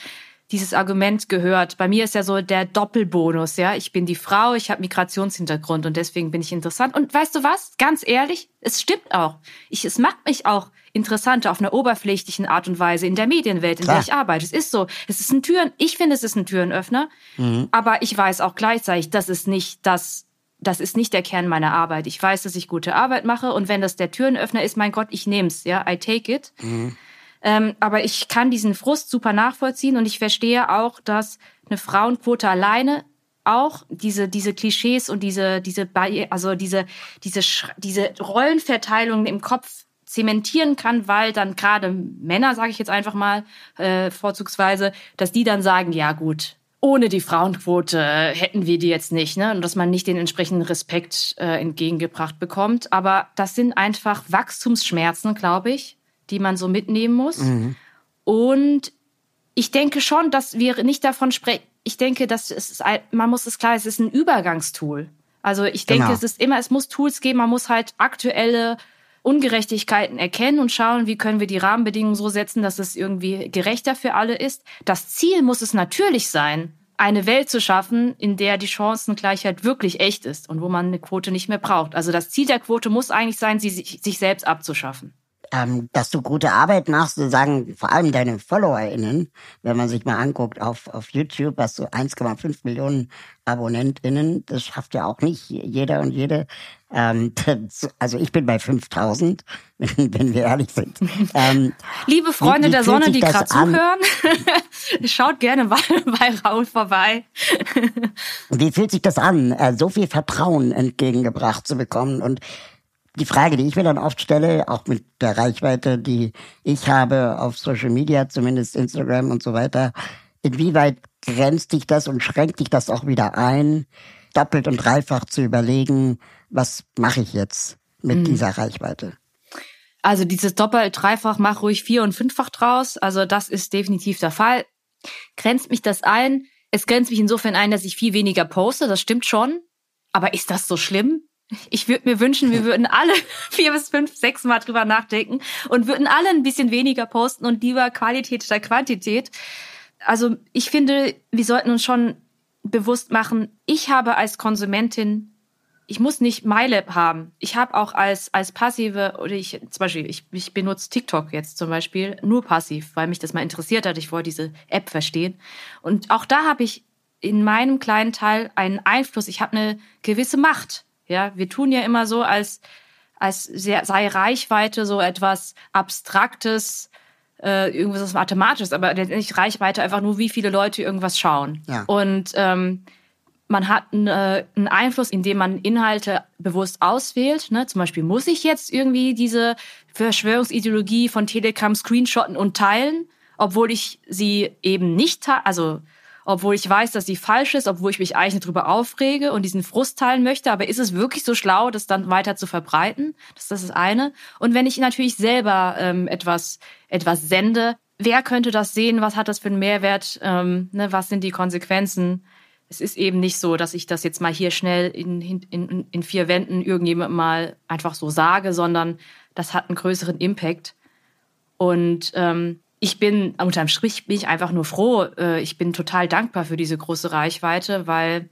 dieses Argument gehört. Bei mir ist ja so der Doppelbonus, ja. Ich bin die Frau, ich habe Migrationshintergrund und deswegen bin ich interessant. Und weißt du was? Ganz ehrlich, es stimmt auch. Ich, es macht mich auch interessant auf einer oberflächlichen Art und Weise in der Medienwelt, in Klar. der ich arbeite. Es ist so. Es ist ein Türen, ich finde, es ist ein Türenöffner. Mhm. Aber ich weiß auch gleichzeitig, das ist nicht das, das ist nicht der Kern meiner Arbeit. Ich weiß, dass ich gute Arbeit mache und wenn das der Türenöffner ist, mein Gott, ich nehm's, ja. I take it. Mhm. Ähm, aber ich kann diesen Frust super nachvollziehen und ich verstehe auch, dass eine Frauenquote alleine auch diese diese Klischees und diese diese also diese diese diese Rollenverteilung im Kopf zementieren kann, weil dann gerade Männer, sage ich jetzt einfach mal äh, vorzugsweise, dass die dann sagen, ja gut, ohne die Frauenquote hätten wir die jetzt nicht, ne? Und dass man nicht den entsprechenden Respekt äh, entgegengebracht bekommt. Aber das sind einfach Wachstumsschmerzen, glaube ich, die man so mitnehmen muss. Mhm. Und ich denke schon, dass wir nicht davon sprechen. Ich denke, dass es ist, man muss es klar, es ist ein Übergangstool. Also ich denke, genau. es ist immer, es muss Tools geben, man muss halt aktuelle Ungerechtigkeiten erkennen und schauen, wie können wir die Rahmenbedingungen so setzen, dass es irgendwie gerechter für alle ist. Das Ziel muss es natürlich sein, eine Welt zu schaffen, in der die Chancengleichheit wirklich echt ist und wo man eine Quote nicht mehr braucht. Also das Ziel der Quote muss eigentlich sein, sie sich selbst abzuschaffen ähm, dass du gute Arbeit machst, sagen vor allem deine FollowerInnen, wenn man sich mal anguckt auf, auf YouTube, hast du 1,5 Millionen AbonnentInnen, das schafft ja auch nicht jeder und jede. Ähm, *laughs* das, also ich bin bei 5000, *laughs* wenn, wenn wir ehrlich sind. Ähm, Liebe Freunde wie, wie der Sonne, die gerade zuhören, *laughs* schaut gerne bei, bei Raul vorbei. wie fühlt sich das an, äh, so viel Vertrauen entgegengebracht zu bekommen und die Frage, die ich mir dann oft stelle, auch mit der Reichweite, die ich habe auf Social Media, zumindest Instagram und so weiter, inwieweit grenzt dich das und schränkt dich das auch wieder ein, doppelt und dreifach zu überlegen, was mache ich jetzt mit mhm. dieser Reichweite? Also dieses doppelt, dreifach, mach ruhig vier und fünffach draus. Also das ist definitiv der Fall. Grenzt mich das ein? Es grenzt mich insofern ein, dass ich viel weniger poste, das stimmt schon. Aber ist das so schlimm? Ich würde mir wünschen, wir würden alle *laughs* vier bis fünf, sechs Mal drüber nachdenken und würden alle ein bisschen weniger posten und lieber Qualität statt Quantität. Also ich finde, wir sollten uns schon bewusst machen, ich habe als Konsumentin, ich muss nicht MyLab haben. Ich habe auch als, als passive, oder ich, zum Beispiel, ich, ich benutze TikTok jetzt zum Beispiel nur passiv, weil mich das mal interessiert hat. Ich wollte diese App verstehen. Und auch da habe ich in meinem kleinen Teil einen Einfluss. Ich habe eine gewisse Macht. Ja, wir tun ja immer so, als, als sei Reichweite so etwas Abstraktes, äh, irgendwas Mathematisches, aber nicht Reichweite einfach nur, wie viele Leute irgendwas schauen. Ja. Und ähm, man hat einen, äh, einen Einfluss, indem man Inhalte bewusst auswählt. Ne? Zum Beispiel muss ich jetzt irgendwie diese Verschwörungsideologie von Telegram screenshotten und teilen, obwohl ich sie eben nicht, also obwohl ich weiß, dass sie falsch ist, obwohl ich mich eigentlich darüber aufrege und diesen Frust teilen möchte. Aber ist es wirklich so schlau, das dann weiter zu verbreiten? Das ist das eine. Und wenn ich natürlich selber ähm, etwas, etwas sende, wer könnte das sehen? Was hat das für einen Mehrwert? Ähm, ne, was sind die Konsequenzen? Es ist eben nicht so, dass ich das jetzt mal hier schnell in, in, in vier Wänden irgendjemandem mal einfach so sage, sondern das hat einen größeren Impact. Und ähm, ich bin unterm Strich bin ich einfach nur froh. Äh, ich bin total dankbar für diese große Reichweite, weil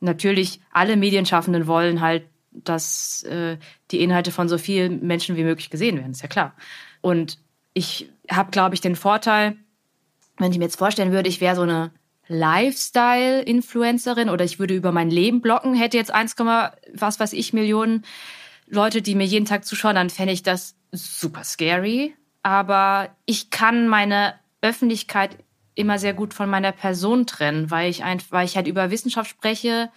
natürlich alle Medienschaffenden wollen halt, dass äh, die Inhalte von so vielen Menschen wie möglich gesehen werden. Ist ja klar. Und ich habe, glaube ich, den Vorteil, wenn ich mir jetzt vorstellen würde, ich wäre so eine Lifestyle-Influencerin oder ich würde über mein Leben blocken, hätte jetzt 1, was weiß ich Millionen Leute, die mir jeden Tag zuschauen, dann fände ich das super scary aber ich kann meine Öffentlichkeit immer sehr gut von meiner Person trennen, weil ich, ein, weil ich halt über Wissenschaft spreche.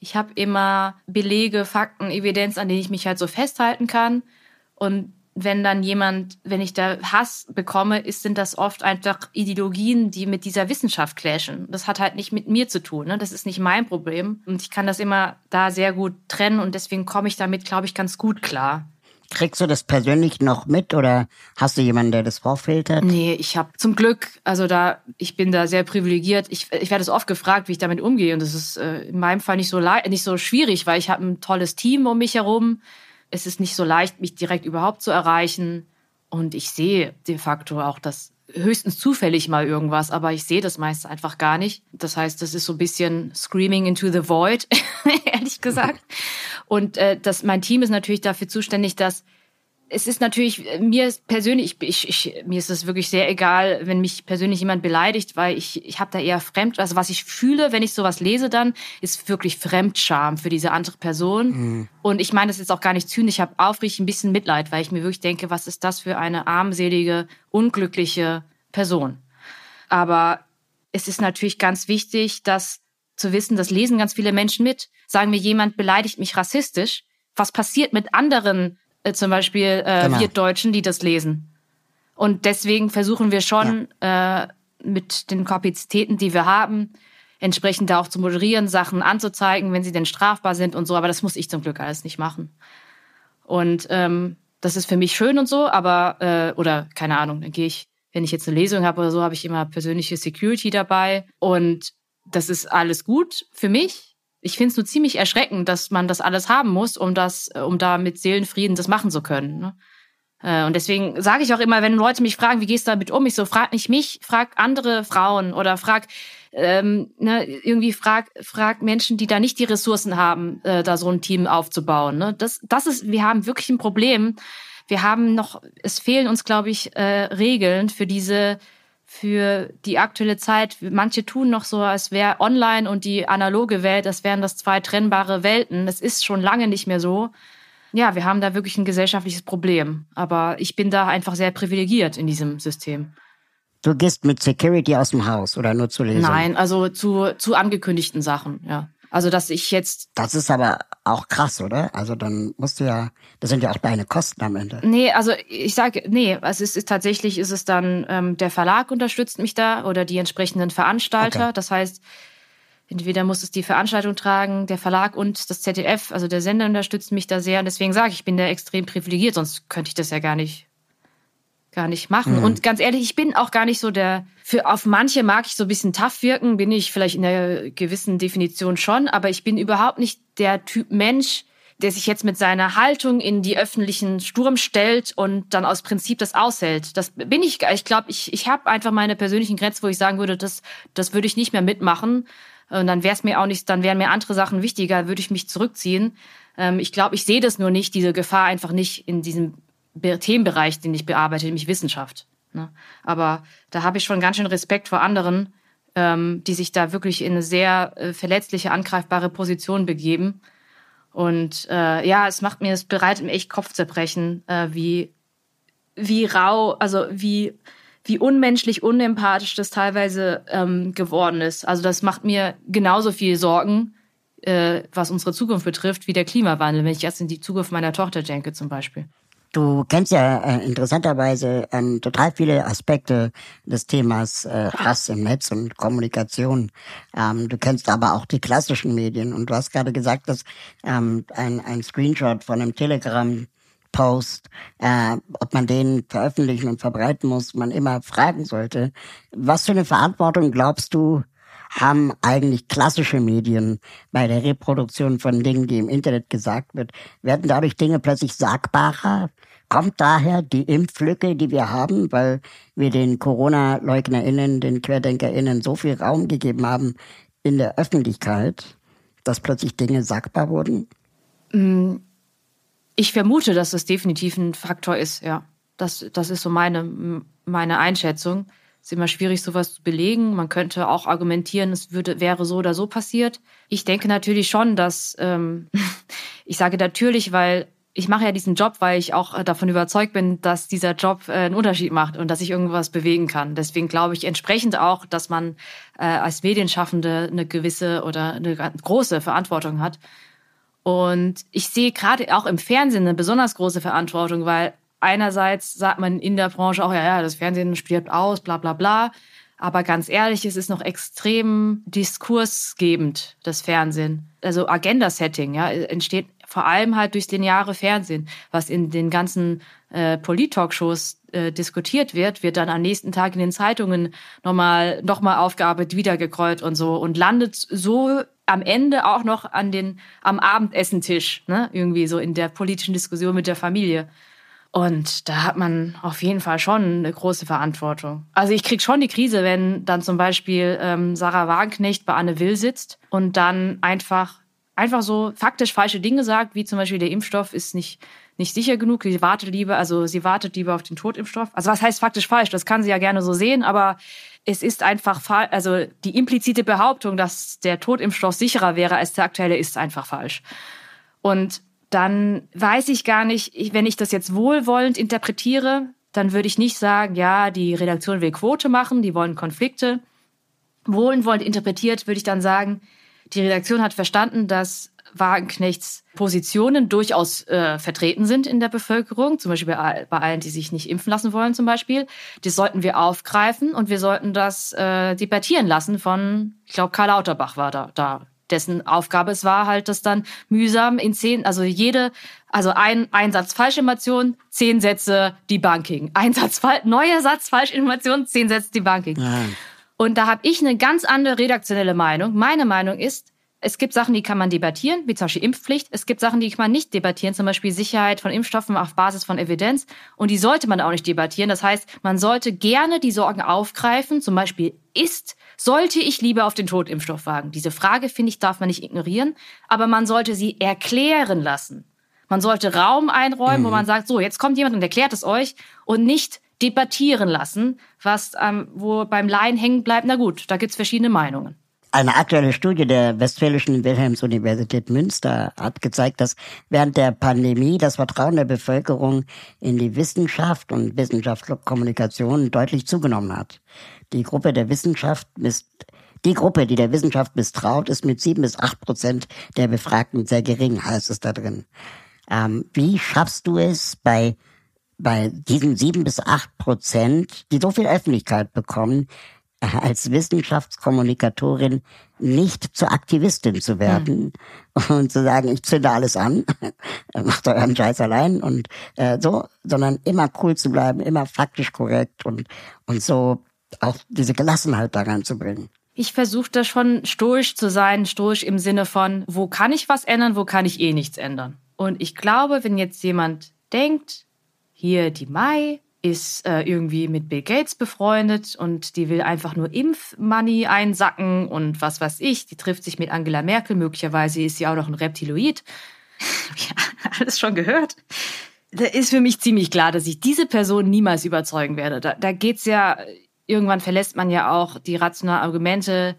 Ich habe immer Belege, Fakten, Evidenz, an denen ich mich halt so festhalten kann. Und wenn dann jemand, wenn ich da Hass bekomme, ist, sind das oft einfach Ideologien, die mit dieser Wissenschaft clashen. Das hat halt nicht mit mir zu tun. Ne? Das ist nicht mein Problem. Und ich kann das immer da sehr gut trennen und deswegen komme ich damit, glaube ich, ganz gut klar. Kriegst du das persönlich noch mit oder hast du jemanden, der das vorfiltert? Nee, ich habe zum Glück, also da, ich bin da sehr privilegiert. Ich, ich werde es oft gefragt, wie ich damit umgehe. Und das ist äh, in meinem Fall nicht so, nicht so schwierig, weil ich habe ein tolles Team um mich herum. Es ist nicht so leicht, mich direkt überhaupt zu erreichen. Und ich sehe de facto auch das höchstens zufällig mal irgendwas, aber ich sehe das meist einfach gar nicht. Das heißt, das ist so ein bisschen Screaming into the Void, *laughs* ehrlich gesagt. *laughs* Und äh, das, mein Team ist natürlich dafür zuständig, dass es ist natürlich mir persönlich, ich, ich, mir ist es wirklich sehr egal, wenn mich persönlich jemand beleidigt, weil ich, ich habe da eher fremd, also was ich fühle, wenn ich sowas lese, dann ist wirklich Fremdscham für diese andere Person. Mhm. Und ich meine das jetzt auch gar nicht zynisch, ich habe aufrichtig ein bisschen Mitleid, weil ich mir wirklich denke, was ist das für eine armselige, unglückliche Person. Aber es ist natürlich ganz wichtig, dass zu wissen, das lesen ganz viele Menschen mit. Sagen mir jemand beleidigt mich rassistisch, was passiert mit anderen äh, zum Beispiel äh, genau. wir Deutschen, die das lesen. Und deswegen versuchen wir schon ja. äh, mit den Kapazitäten, die wir haben, entsprechend da auch zu moderieren, Sachen anzuzeigen, wenn sie denn strafbar sind und so. Aber das muss ich zum Glück alles nicht machen. Und ähm, das ist für mich schön und so, aber, äh, oder keine Ahnung, dann gehe ich, wenn ich jetzt eine Lesung habe oder so, habe ich immer persönliche Security dabei. Und das ist alles gut für mich ich finde es nur ziemlich erschreckend, dass man das alles haben muss, um das, äh, um da mit Seelenfrieden das machen zu können. Ne? Äh, und deswegen sage ich auch immer, wenn Leute mich fragen, wie gehst du damit um? Ich so, frag nicht mich, frag andere Frauen oder frag ähm, ne, irgendwie frag, frag Menschen, die da nicht die Ressourcen haben, äh, da so ein Team aufzubauen. Ne? Das, das ist, wir haben wirklich ein Problem. Wir haben noch, es fehlen uns, glaube ich, äh, Regeln für diese für die aktuelle Zeit. Manche tun noch so, als wäre online und die analoge Welt, das wären das zwei trennbare Welten. Das ist schon lange nicht mehr so. Ja, wir haben da wirklich ein gesellschaftliches Problem. Aber ich bin da einfach sehr privilegiert in diesem System. Du gehst mit Security aus dem Haus oder nur zu lesen? Nein, also zu, zu angekündigten Sachen, ja. Also, dass ich jetzt. Das ist aber auch krass, oder? Also, dann musst du ja, das sind ja auch deine Kosten am Ende. Nee, also ich sage, nee, es ist tatsächlich, ist es dann, ähm, der Verlag unterstützt mich da oder die entsprechenden Veranstalter. Okay. Das heißt, entweder muss es die Veranstaltung tragen, der Verlag und das ZDF, also der Sender unterstützt mich da sehr. Und deswegen sage ich, ich bin da extrem privilegiert, sonst könnte ich das ja gar nicht gar nicht machen. Mhm. Und ganz ehrlich, ich bin auch gar nicht so der, für auf manche mag ich so ein bisschen tough wirken, bin ich vielleicht in einer gewissen Definition schon, aber ich bin überhaupt nicht der Typ Mensch, der sich jetzt mit seiner Haltung in die öffentlichen Sturm stellt und dann aus Prinzip das aushält. Das bin ich, ich glaube, ich, ich habe einfach meine persönlichen Grenzen, wo ich sagen würde, das, das würde ich nicht mehr mitmachen. Und dann wäre es mir auch nicht, dann wären mir andere Sachen wichtiger, würde ich mich zurückziehen. Ähm, ich glaube, ich sehe das nur nicht, diese Gefahr einfach nicht in diesem Themenbereich, den ich bearbeite, nämlich Wissenschaft. Ne? Aber da habe ich schon ganz schön Respekt vor anderen, ähm, die sich da wirklich in eine sehr äh, verletzliche, angreifbare Position begeben. Und äh, ja, es macht mir, es bereitet mir echt Kopfzerbrechen, äh, wie, wie rau, also wie, wie unmenschlich, unempathisch das teilweise ähm, geworden ist. Also das macht mir genauso viel Sorgen, äh, was unsere Zukunft betrifft, wie der Klimawandel, wenn ich jetzt in die Zukunft meiner Tochter denke zum Beispiel. Du kennst ja äh, interessanterweise ähm, total viele Aspekte des Themas äh, Hass im Netz und Kommunikation. Ähm, du kennst aber auch die klassischen Medien und du hast gerade gesagt, dass ähm, ein, ein Screenshot von einem Telegram Post, äh, ob man den veröffentlichen und verbreiten muss, man immer fragen sollte. Was für eine Verantwortung glaubst du, haben eigentlich klassische Medien bei der Reproduktion von Dingen, die im Internet gesagt wird, werden dadurch Dinge plötzlich sagbarer? Kommt daher die Impflücke, die wir haben, weil wir den Corona-LeugnerInnen, den QuerdenkerInnen so viel Raum gegeben haben in der Öffentlichkeit, dass plötzlich Dinge sagbar wurden? Mm, ich vermute, dass das definitiv ein Faktor ist, ja. Das, das ist so meine, meine Einschätzung. Es ist immer schwierig, sowas zu belegen. Man könnte auch argumentieren, es würde, wäre so oder so passiert. Ich denke natürlich schon, dass, ähm, *laughs* ich sage natürlich, weil ich mache ja diesen Job, weil ich auch davon überzeugt bin, dass dieser Job äh, einen Unterschied macht und dass ich irgendwas bewegen kann. Deswegen glaube ich entsprechend auch, dass man äh, als Medienschaffende eine gewisse oder eine große Verantwortung hat. Und ich sehe gerade auch im Fernsehen eine besonders große Verantwortung, weil einerseits sagt man in der Branche auch, ja, ja, das Fernsehen stirbt aus, bla bla bla. Aber ganz ehrlich, es ist noch extrem diskursgebend, das Fernsehen. Also Agenda-Setting, ja, entsteht vor allem halt durchs lineare Fernsehen, was in den ganzen äh, Polit-Talkshows äh, diskutiert wird, wird dann am nächsten Tag in den Zeitungen nochmal noch mal aufgearbeitet, wiedergekreuzt und so und landet so am Ende auch noch an den am Abendessentisch, ne, irgendwie so in der politischen Diskussion mit der Familie. Und da hat man auf jeden Fall schon eine große Verantwortung. Also ich krieg schon die Krise, wenn dann zum Beispiel ähm, Sarah Wagenknecht bei Anne Will sitzt und dann einfach einfach so faktisch falsche Dinge sagt, wie zum Beispiel der Impfstoff ist nicht nicht sicher genug. Sie wartet lieber, also sie wartet lieber auf den Totimpfstoff. Also was heißt faktisch falsch? Das kann sie ja gerne so sehen, aber es ist einfach falsch. Also die implizite Behauptung, dass der Totimpfstoff sicherer wäre als der aktuelle, ist einfach falsch. Und dann weiß ich gar nicht, wenn ich das jetzt wohlwollend interpretiere, dann würde ich nicht sagen, ja, die Redaktion will Quote machen, die wollen Konflikte. Wohlwollend interpretiert würde ich dann sagen, die Redaktion hat verstanden, dass Wagenknechts Positionen durchaus äh, vertreten sind in der Bevölkerung, zum Beispiel bei, bei, allen, die sich nicht impfen lassen wollen, zum Beispiel. Das sollten wir aufgreifen und wir sollten das äh, debattieren lassen von, ich glaube, Karl Lauterbach war da, da dessen Aufgabe es war, halt das dann mühsam in zehn, also jede, also ein, ein Satz Falschinformation, zehn Sätze Debunking. Ein Satz, neuer Satz Falschinformation, zehn Sätze Debunking. Ja. Und da habe ich eine ganz andere redaktionelle Meinung. Meine Meinung ist, es gibt Sachen, die kann man debattieren, wie zum Beispiel Impfpflicht. Es gibt Sachen, die kann man nicht debattieren, zum Beispiel Sicherheit von Impfstoffen auf Basis von Evidenz. Und die sollte man auch nicht debattieren. Das heißt, man sollte gerne die Sorgen aufgreifen. Zum Beispiel, ist, sollte ich lieber auf den Totimpfstoff wagen? Diese Frage, finde ich, darf man nicht ignorieren. Aber man sollte sie erklären lassen. Man sollte Raum einräumen, mhm. wo man sagt, so, jetzt kommt jemand und erklärt es euch und nicht debattieren lassen, was ähm, wo beim Laien hängen bleibt. Na gut, da gibt's verschiedene Meinungen. Eine aktuelle Studie der Westfälischen Wilhelms-Universität Münster hat gezeigt, dass während der Pandemie das Vertrauen der Bevölkerung in die Wissenschaft und Wissenschaftskommunikation deutlich zugenommen hat. Die Gruppe der Wissenschaft misst die Gruppe, die der Wissenschaft misstraut, ist mit sieben bis acht Prozent der Befragten sehr gering, heißt es da drin. Ähm, wie schaffst du es bei bei diesen sieben bis acht Prozent, die so viel Öffentlichkeit bekommen, als Wissenschaftskommunikatorin nicht zur Aktivistin zu werden mhm. und zu sagen, ich zünde alles an, *laughs* macht euren Scheiß allein und äh, so, sondern immer cool zu bleiben, immer faktisch korrekt und, und so auch diese Gelassenheit da reinzubringen. Ich versuche da schon stoisch zu sein, stoisch im Sinne von, wo kann ich was ändern, wo kann ich eh nichts ändern. Und ich glaube, wenn jetzt jemand denkt, hier die Mai, ist äh, irgendwie mit Bill Gates befreundet und die will einfach nur Impfmoney einsacken und was weiß ich. Die trifft sich mit Angela Merkel. Möglicherweise ist sie auch noch ein Reptiloid. *laughs* ja, alles schon gehört. Da ist für mich ziemlich klar, dass ich diese Person niemals überzeugen werde. Da, da geht's ja, irgendwann verlässt man ja auch die rationalen Argumente.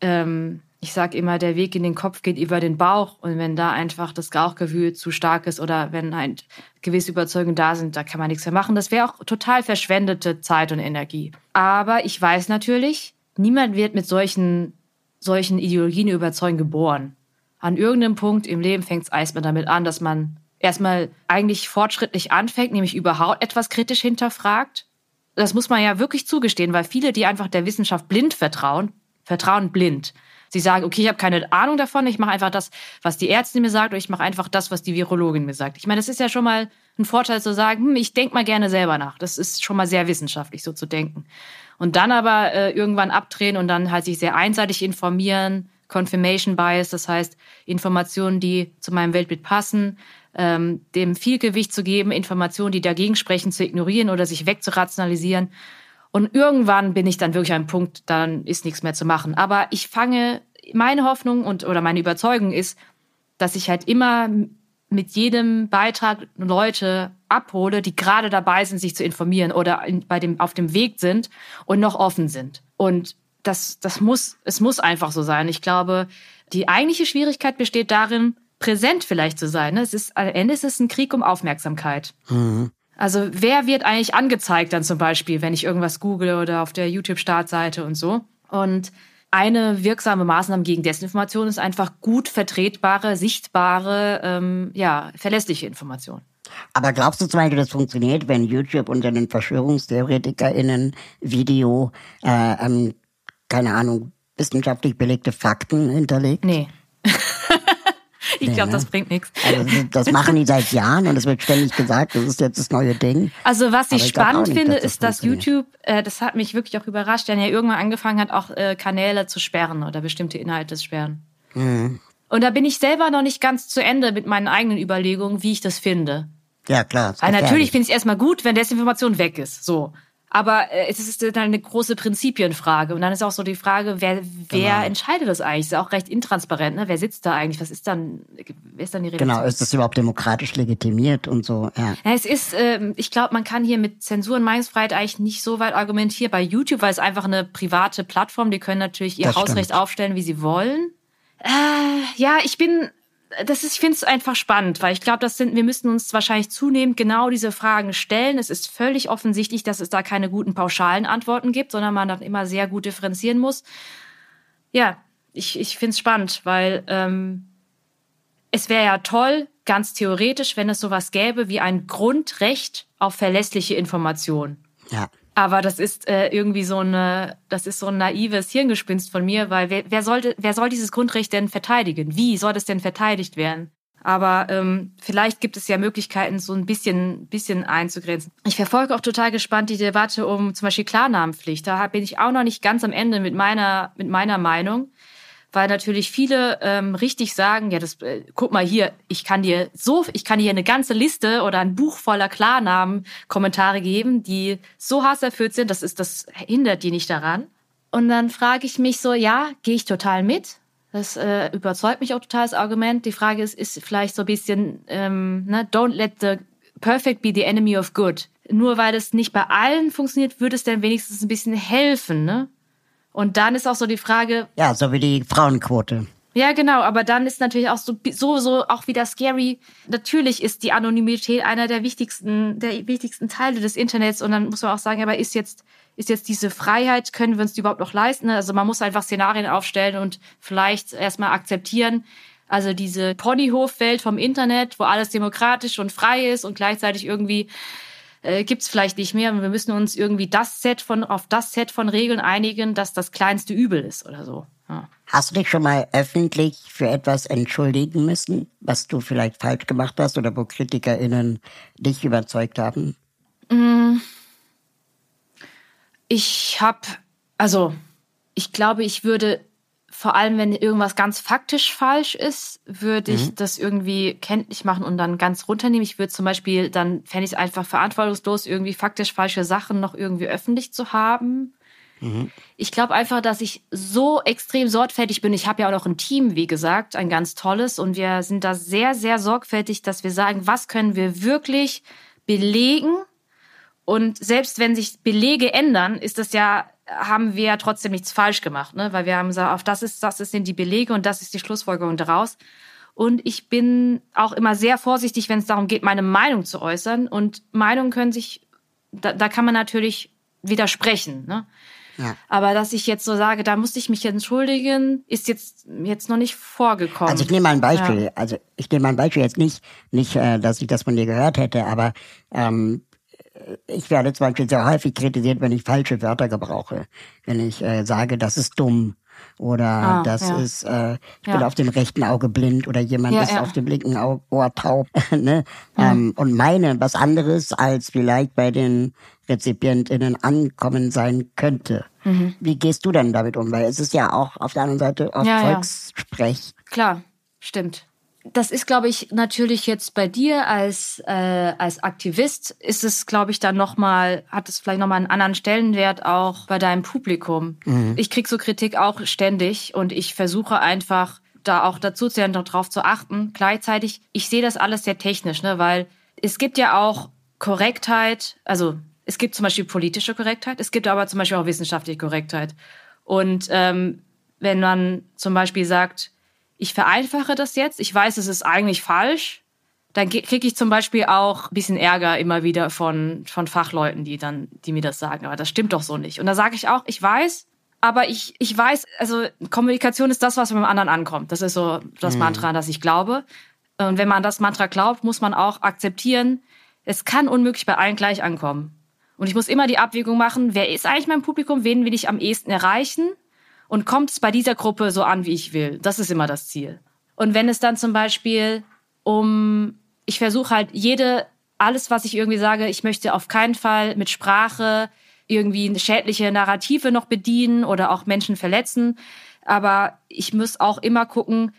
Ähm, ich sage immer, der Weg in den Kopf geht über den Bauch. Und wenn da einfach das Rauchgewühl zu stark ist oder wenn halt gewisse Überzeugungen da sind, da kann man nichts mehr machen. Das wäre auch total verschwendete Zeit und Energie. Aber ich weiß natürlich, niemand wird mit solchen, solchen Ideologien überzeugen geboren. An irgendeinem Punkt im Leben fängt es erstmal damit an, dass man erstmal eigentlich fortschrittlich anfängt, nämlich überhaupt etwas kritisch hinterfragt. Das muss man ja wirklich zugestehen, weil viele, die einfach der Wissenschaft blind vertrauen, vertrauen blind. Sie sagen, okay, ich habe keine Ahnung davon, ich mache einfach das, was die Ärztin mir sagt, oder ich mache einfach das, was die Virologin mir sagt. Ich meine, das ist ja schon mal ein Vorteil zu sagen, hm, ich denke mal gerne selber nach. Das ist schon mal sehr wissenschaftlich, so zu denken. Und dann aber äh, irgendwann abdrehen und dann halt sich sehr einseitig informieren, Confirmation Bias, das heißt Informationen, die zu meinem Weltbild passen, ähm, dem viel Gewicht zu geben, Informationen, die dagegen sprechen, zu ignorieren oder sich wegzurationalisieren. Und irgendwann bin ich dann wirklich an einem Punkt, dann ist nichts mehr zu machen. Aber ich fange, meine Hoffnung und oder meine Überzeugung ist, dass ich halt immer mit jedem Beitrag Leute abhole, die gerade dabei sind, sich zu informieren oder in, bei dem, auf dem Weg sind und noch offen sind. Und das, das muss, es muss einfach so sein. Ich glaube, die eigentliche Schwierigkeit besteht darin, präsent vielleicht zu sein. Es ist, am Ende ist es ein Krieg um Aufmerksamkeit. Mhm. Also wer wird eigentlich angezeigt dann zum Beispiel, wenn ich irgendwas google oder auf der YouTube-Startseite und so? Und eine wirksame Maßnahme gegen Desinformation ist einfach gut vertretbare, sichtbare, ähm, ja, verlässliche Information. Aber glaubst du zum Beispiel, das funktioniert, wenn YouTube unter den VerschwörungstheoretikerInnen Video, äh, ähm, keine Ahnung, wissenschaftlich belegte Fakten hinterlegt? Nee. *laughs* *laughs* ich glaube, ne? das bringt nichts. Also das machen die seit Jahren und es wird ständig gesagt, das ist jetzt das neue Ding. Also was ich ich spannend nicht, finde, dass das ist, dass. YouTube, äh, das hat mich wirklich auch überrascht, dann ja irgendwann angefangen hat, auch äh, Kanäle zu sperren oder bestimmte Inhalte zu sperren. Mhm. Und da bin ich selber noch nicht ganz zu Ende mit meinen eigenen Überlegungen, wie ich das finde. Ja, klar. Weil natürlich finde ich es erstmal gut, wenn Desinformation weg ist. So. Aber äh, es ist dann eine große Prinzipienfrage. Und dann ist auch so die Frage, wer, wer Genau. entscheidet das eigentlich? Ist ja auch recht intransparent, ne? Wer sitzt da eigentlich? Was ist dann, wer ist dann die Redaktion? Genau, ist das überhaupt demokratisch legitimiert und so, ja. Ja, es ist, ähm, ich glaube, man kann hier mit Zensur und Meinungsfreiheit eigentlich nicht so weit argumentieren bei YouTube, weil es einfach eine private Plattform, die können natürlich ihr Das Hausrecht stimmt. aufstellen, wie sie wollen. Äh, ja, ich bin, das ist, ich finde es einfach spannend, weil ich glaube, das sind, wir müssen uns wahrscheinlich zunehmend genau diese Fragen stellen. Es ist völlig offensichtlich, dass es da keine guten pauschalen Antworten gibt, sondern man dann immer sehr gut differenzieren muss. Ja, ich, ich finde es spannend, weil ähm, es wäre ja toll, ganz theoretisch, wenn es sowas gäbe wie ein Grundrecht auf verlässliche Information. Ja. Aber das ist äh, irgendwie so eine, das ist so ein naives Hirngespinst von mir, weil wer, wer sollte, wer soll dieses Grundrecht denn verteidigen? Wie soll das denn verteidigt werden? Aber ähm, vielleicht gibt es ja Möglichkeiten, so ein bisschen, bisschen einzugrenzen. Ich verfolge auch total gespannt die Debatte um zum Beispiel Klarnamenpflicht. Da bin ich auch noch nicht ganz am Ende mit meiner, mit meiner Meinung weil natürlich viele ähm, richtig sagen, ja, das äh, guck mal hier, ich kann dir so, ich kann dir eine ganze Liste oder ein Buch voller Klarnamen Kommentare geben, die so hasserfüllt sind, das ist das hindert die nicht daran. Und dann frage ich mich so, ja, gehe ich total mit. Das äh, überzeugt mich auch total das Argument. Die Frage ist, ist vielleicht so ein bisschen, ähm, ne, don't let the perfect be the enemy of good. Nur weil es nicht bei allen funktioniert, würde es denn wenigstens ein bisschen helfen, ne? Und dann ist auch so die Frage, Ja, so wie die Frauenquote. ja, genau, aber dann ist natürlich auch so, so, so auch wieder scary. Natürlich ist die Anonymität einer der wichtigsten, der wichtigsten Teile des Internets und dann muss man auch sagen, aber ist jetzt, ist jetzt diese Freiheit, können wir uns die überhaupt noch leisten? Also man muss einfach Szenarien aufstellen und vielleicht erstmal akzeptieren, also diese Ponyhofwelt vom Internet, wo alles demokratisch und frei ist und gleichzeitig irgendwie äh, gibt's vielleicht nicht mehr und wir müssen uns irgendwie das Set von, auf das Set von Regeln einigen, dass das kleinste Übel ist oder so. Ja. Hast du dich schon mal öffentlich für etwas entschuldigen müssen, was du vielleicht falsch gemacht hast oder wo KritikerInnen dich überzeugt haben? Ich habe, also ich glaube, ich würde vor allem, wenn irgendwas ganz faktisch falsch ist, würde ich das irgendwie kenntlich machen und dann ganz runternehmen. Ich würde zum Beispiel, dann fände ich es einfach verantwortungslos, irgendwie faktisch falsche Sachen noch irgendwie öffentlich zu haben. Ich glaube einfach, dass ich so extrem sorgfältig bin. Ich habe ja auch noch ein Team, wie gesagt, ein ganz tolles. Und wir sind da sehr, sehr sorgfältig, dass wir sagen, was können wir wirklich belegen und selbst wenn sich Belege ändern, ist das ja, haben wir trotzdem nichts falsch gemacht, ne? Weil wir haben gesagt, auf das ist, das sind die Belege und das ist die Schlussfolgerung daraus. Und ich bin auch immer sehr vorsichtig, wenn es darum geht, meine Meinung zu äußern. Und Meinungen können sich, da, da kann man natürlich widersprechen, ne? Ja. Aber dass ich jetzt so sage, da musste ich mich entschuldigen, ist jetzt, jetzt noch nicht vorgekommen. Also ich nehme mal ein Beispiel. Ja. Also ich nehme mal ein Beispiel jetzt nicht, nicht, äh, dass ich das von dir gehört hätte, aber ähm, ich werde zum Beispiel sehr häufig kritisiert, wenn ich falsche Wörter gebrauche. Wenn ich äh, sage, das ist dumm oder Ah, das ja. ist, äh, ich Ja. bin auf dem rechten Auge blind oder jemand Ja, ist auf dem linken Ohr taub. *laughs* ne? ähm, und meine was anderes als vielleicht bei den RezipientInnen ankommen sein könnte. Mhm. Wie gehst du dann damit um? Weil es ist ja auch auf der anderen Seite oft. Volkssprech. Klar, stimmt. Das ist, glaube ich, natürlich jetzt bei dir als äh, als Aktivist ist es, glaube ich, dann noch mal hat es vielleicht noch mal einen anderen Stellenwert auch bei deinem Publikum. Ich krieg so Kritik auch ständig und ich versuche einfach da auch dazu zu darauf zu achten. Gleichzeitig, ich sehe das alles sehr technisch, ne, weil es gibt ja auch Korrektheit, also es gibt zum Beispiel politische Korrektheit, es gibt aber zum Beispiel auch wissenschaftliche Korrektheit. Und ähm, wenn man zum Beispiel sagt, ich vereinfache das jetzt, ich weiß, es ist eigentlich falsch, dann kriege ich zum Beispiel auch ein bisschen Ärger immer wieder von, von Fachleuten, die dann, die mir das sagen, aber das stimmt doch so nicht. Und da sage ich auch, ich weiß, aber ich, ich weiß, also Kommunikation ist das, was beim anderen ankommt. Das ist so das Mantra, an das ich glaube. Und wenn man das Mantra glaubt, muss man auch akzeptieren, es kann unmöglich bei allen gleich ankommen. Und ich muss immer die Abwägung machen, wer ist eigentlich mein Publikum, wen will ich am ehesten erreichen und kommt es bei dieser Gruppe so an, wie ich will. Das ist immer das Ziel. Und wenn es dann zum Beispiel um, ich versuche halt jede, alles, was ich irgendwie sage, ich möchte auf keinen Fall mit Sprache irgendwie schädliche Narrative noch bedienen oder auch Menschen verletzen. Aber ich muss auch immer gucken,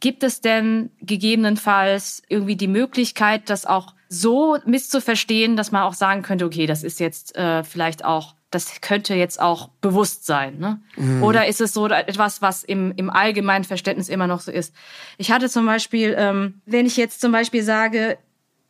gibt es denn gegebenenfalls irgendwie die Möglichkeit, das auch so misszuverstehen, dass man auch sagen könnte, okay, das ist jetzt äh, vielleicht auch, das könnte jetzt auch bewusst sein. Ne? Mhm. Oder ist es so etwas, was im, im allgemeinen Verständnis immer noch so ist? Ich hatte zum Beispiel, ähm, wenn ich jetzt zum Beispiel sage,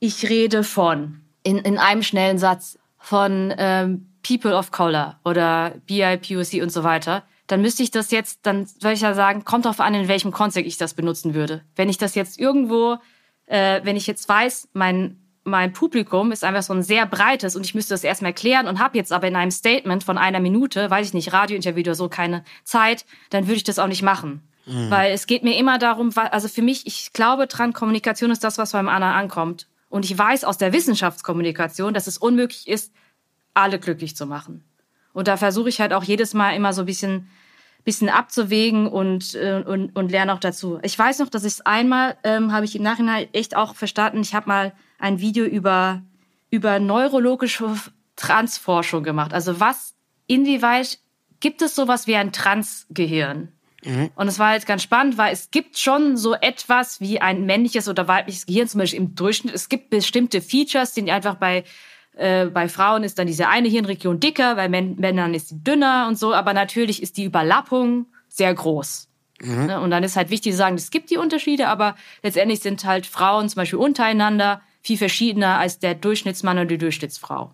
ich rede von, in, in einem schnellen Satz, von ähm, People of Color oder BIPOC und so weiter, dann müsste ich das jetzt, dann soll ich ja sagen, kommt darauf an, in welchem Kontext ich das benutzen würde. Wenn ich das jetzt irgendwo, äh, wenn ich jetzt weiß, mein mein Publikum ist einfach so ein sehr breites und ich müsste das erstmal erklären und habe jetzt aber in einem Statement von einer Minute, weiß ich nicht, Radiointerview oder so, keine Zeit, dann würde ich das auch nicht machen. Mhm. Weil es geht mir immer darum, also für mich, ich glaube dran, Kommunikation ist das, was beim anderen ankommt. Und ich weiß aus der Wissenschaftskommunikation, dass es unmöglich ist, alle glücklich zu machen. Und da versuche ich halt auch jedes Mal immer so ein bisschen, bisschen abzuwägen und, äh, und, und lerne auch dazu. Ich weiß noch, dass ich es einmal, ähm, habe ich im Nachhinein echt auch verstanden, ich habe mal ein Video über, über neurologische Transforschung gemacht. Also was, inwieweit gibt es sowas wie ein Transgehirn? Mhm. Und es war jetzt ganz spannend, weil es gibt schon so etwas wie ein männliches oder weibliches Gehirn, zum Beispiel im Durchschnitt. Es gibt bestimmte Features, die einfach bei äh, bei Frauen ist dann diese eine Hirnregion dicker, bei Män Männern ist sie dünner und so, aber natürlich ist die Überlappung sehr groß. Mhm. Ne? Und dann ist halt wichtig zu sagen, es gibt die Unterschiede, aber letztendlich sind halt Frauen zum Beispiel untereinander viel verschiedener als der Durchschnittsmann oder die Durchschnittsfrau.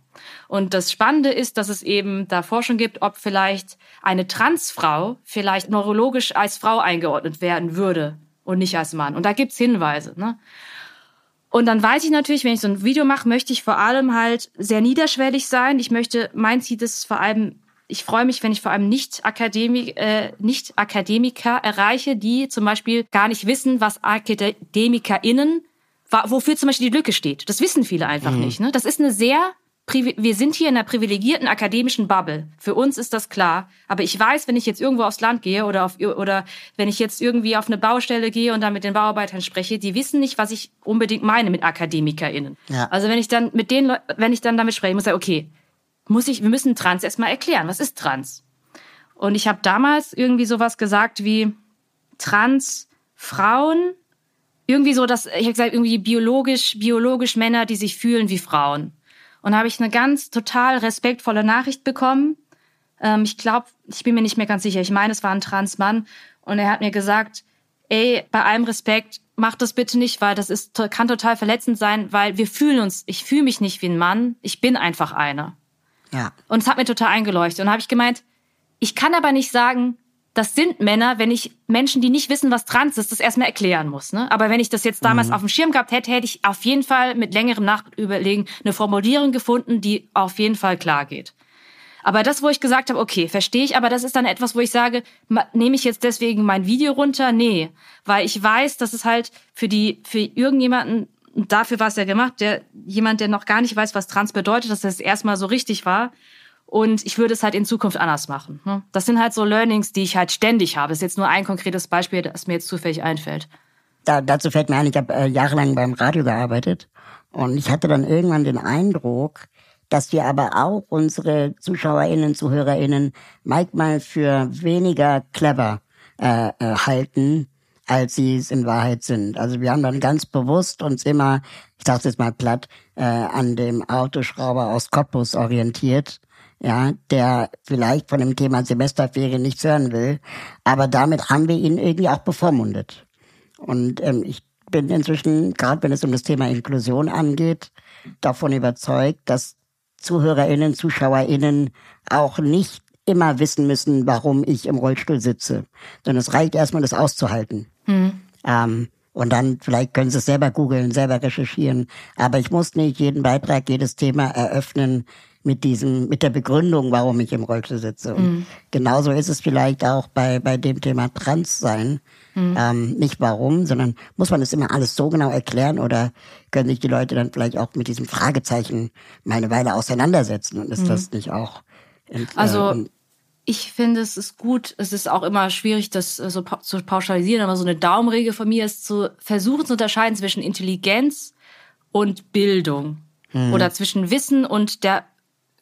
Und das Spannende ist, dass es eben da Forschung gibt, ob vielleicht eine Transfrau vielleicht neurologisch als Frau eingeordnet werden würde und nicht als Mann. Und da gibt's Hinweise. Ne? Und dann weiß ich natürlich, wenn ich so ein Video mache, möchte ich vor allem halt sehr niederschwellig sein. Ich möchte, mein Ziel ist vor allem, ich freue mich, wenn ich vor allem nicht, Akademik, äh, nicht Akademiker erreiche, die zum Beispiel gar nicht wissen, was AkademikerInnen, wofür zum Beispiel die Lücke steht. Das wissen viele einfach mhm. nicht. Ne? Das ist eine sehr wir sind hier in einer privilegierten akademischen Bubble. Für uns ist das klar. Aber ich weiß, wenn ich jetzt irgendwo aufs Land gehe oder, auf, oder wenn ich jetzt irgendwie auf eine Baustelle gehe und dann mit den Bauarbeitern spreche, die wissen nicht, was ich unbedingt meine mit AkademikerInnen. Ja. Also wenn ich dann mit denen, wenn ich dann damit spreche, muss ich sagen, okay, muss ich, wir müssen Trans erstmal erklären. Was ist Trans? Und ich habe damals irgendwie sowas gesagt wie Trans Frauen, irgendwie so, dass ich habe gesagt, irgendwie biologisch, biologisch Männer, die sich fühlen wie Frauen. Und da habe ich eine ganz total respektvolle Nachricht bekommen. Ähm, ich glaube, ich bin mir nicht mehr ganz sicher. Ich meine, es war ein Transmann. Und er hat mir gesagt, ey, bei allem Respekt, mach das bitte nicht, weil das ist, kann total verletzend sein, weil wir fühlen uns, ich fühle mich nicht wie ein Mann, ich bin einfach einer. Ja. Und es hat mir total eingeleuchtet. Und da habe ich gemeint, ich kann aber nicht sagen, das sind Männer, wenn ich Menschen, die nicht wissen, was trans ist, das erstmal erklären muss. Ne? Aber wenn ich das jetzt damals mhm. auf dem Schirm gehabt hätte, hätte ich auf jeden Fall mit längerem Nachüberlegen eine Formulierung gefunden, die auf jeden Fall klar geht. Aber das, wo ich gesagt habe, okay, verstehe ich, aber das ist dann etwas, wo ich sage, nehme ich jetzt deswegen mein Video runter? Nee, weil ich weiß, dass es halt für die, für irgendjemanden, dafür war es ja gemacht, der, jemand, der noch gar nicht weiß, was trans bedeutet, dass das erstmal so richtig war, und ich würde es halt in Zukunft anders machen. Ne? Das sind halt so Learnings, die ich halt ständig habe. Das ist jetzt nur ein konkretes Beispiel, das mir jetzt zufällig einfällt. Da, dazu fällt mir ein, ich habe äh, jahrelang beim Radio gearbeitet und ich hatte dann irgendwann den Eindruck, dass wir aber auch unsere ZuschauerInnen, ZuhörerInnen manchmal für weniger clever äh, äh, halten, als sie es in Wahrheit sind. Also wir haben dann ganz bewusst uns immer, ich sage jetzt mal platt, äh, an dem Autoschrauber aus Cottbus orientiert ja, der vielleicht von dem Thema Semesterferien nichts hören will. Aber damit haben wir ihn irgendwie auch bevormundet. Und ähm, ich bin inzwischen, gerade wenn es um das Thema Inklusion angeht, davon überzeugt, dass ZuhörerInnen, ZuschauerInnen auch nicht immer wissen müssen, warum ich im Rollstuhl sitze. Sondern es reicht erstmal, das auszuhalten. Mhm. Ähm, und dann vielleicht können Sie es selber googeln, selber recherchieren. Aber ich muss nicht jeden Beitrag, jedes Thema eröffnen mit diesem, mit der Begründung, warum ich im Rollstuhl sitze. Und Mhm. genauso ist es vielleicht auch bei, bei dem Thema Transsein. Mhm. Ähm, nicht warum, sondern muss man das immer alles so genau erklären oder können sich die Leute dann vielleicht auch mit diesem Fragezeichen mal eine Weile auseinandersetzen und ist das nicht auch ent- Mhm. Also äh, ich finde, es ist gut. Es ist auch immer schwierig, das äh, so pa zu pauschalisieren, aber so eine Daumenregel von mir ist zu versuchen zu unterscheiden zwischen Intelligenz und Bildung oder zwischen Wissen und der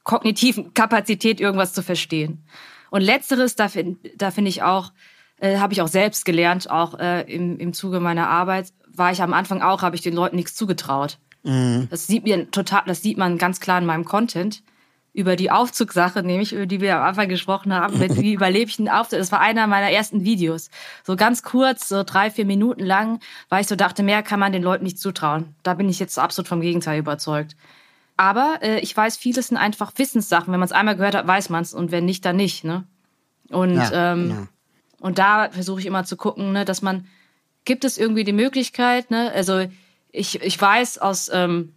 kognitiven Kapazität, irgendwas zu verstehen. Und letzteres, da finde da finde ich auch, äh, habe ich auch selbst gelernt, auch äh, im, im Zuge meiner Arbeit, war ich am Anfang auch, habe ich den Leuten nichts zugetraut. Das sieht mir total, das sieht man ganz klar in meinem Content über die Aufzugsache, nämlich über die wir am Anfang gesprochen haben, mit wie *laughs* überlebe ich einen Aufzug. Das war einer meiner ersten Videos. So ganz kurz, so drei, vier Minuten lang, weil ich so dachte, mehr kann man den Leuten nicht zutrauen. Da bin ich jetzt absolut vom Gegenteil überzeugt. Aber äh, ich weiß, vieles sind einfach Wissenssachen. Wenn man es einmal gehört hat, weiß man es und wenn nicht, dann nicht. Ne? Und Ja, ähm, genau. und da versuche ich immer zu gucken, ne, dass man, gibt es irgendwie die Möglichkeit, ne? Also ich, ich weiß aus, ähm,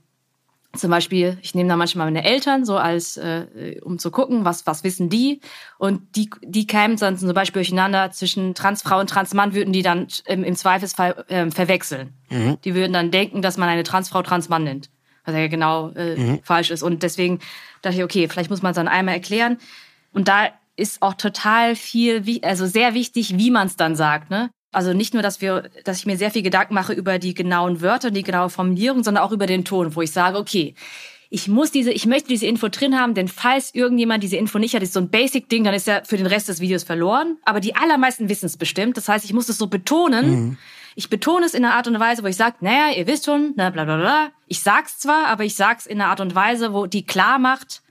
zum Beispiel, ich nehme da manchmal meine Eltern so als, äh, um zu gucken, was, was wissen die. Und die, die kämen dann zum Beispiel durcheinander zwischen Transfrau und Transmann, würden die dann im, im Zweifelsfall ähm, verwechseln. Die würden dann denken, dass man eine Transfrau Transmann nennt. Was ja genau äh, falsch ist. Und deswegen dachte ich, okay, vielleicht muss man es dann einmal erklären. Und da ist auch total viel, also sehr wichtig, wie man es dann sagt. Ne? Also nicht nur, dass wir, dass ich mir sehr viel Gedanken mache über die genauen Wörter, die genaue Formulierung, sondern auch über den Ton, wo ich sage, okay, ich muss diese, ich möchte diese Info drin haben, denn falls irgendjemand diese Info nicht hat, ist so ein Basic-Ding, dann ist er für den Rest des Videos verloren. Aber die allermeisten wissen es bestimmt. Das heißt, ich muss es so betonen. Ich betone es in einer Art und Weise, wo ich sage, naja, ihr wisst schon, na, bla bla bla. Ich sag's zwar, aber ich sag's in einer Art und Weise, wo die klar macht,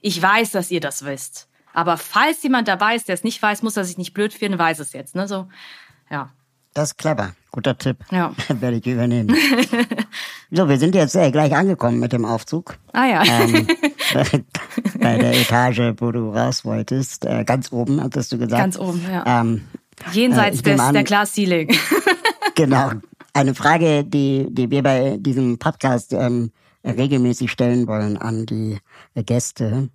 ich weiß, dass ihr das wisst. Aber falls jemand dabei ist, der es nicht weiß, muss er sich nicht blöd fühlen, weiß es jetzt. Ne? So, ja. Das ist clever. Guter Tipp. Ja. *laughs* Werde ich übernehmen. *laughs* so, wir sind jetzt äh, gleich angekommen mit dem Aufzug. Ah ja. Ähm, *laughs* bei der Etage, wo du raus wolltest. Äh, ganz oben, hattest du gesagt. Ganz oben, ja. Ähm, Jenseits ich nehme des, an- der Glass Ceiling. Genau. Eine Frage, die, die wir bei diesem Podcast ähm, regelmäßig stellen wollen an die Gäste,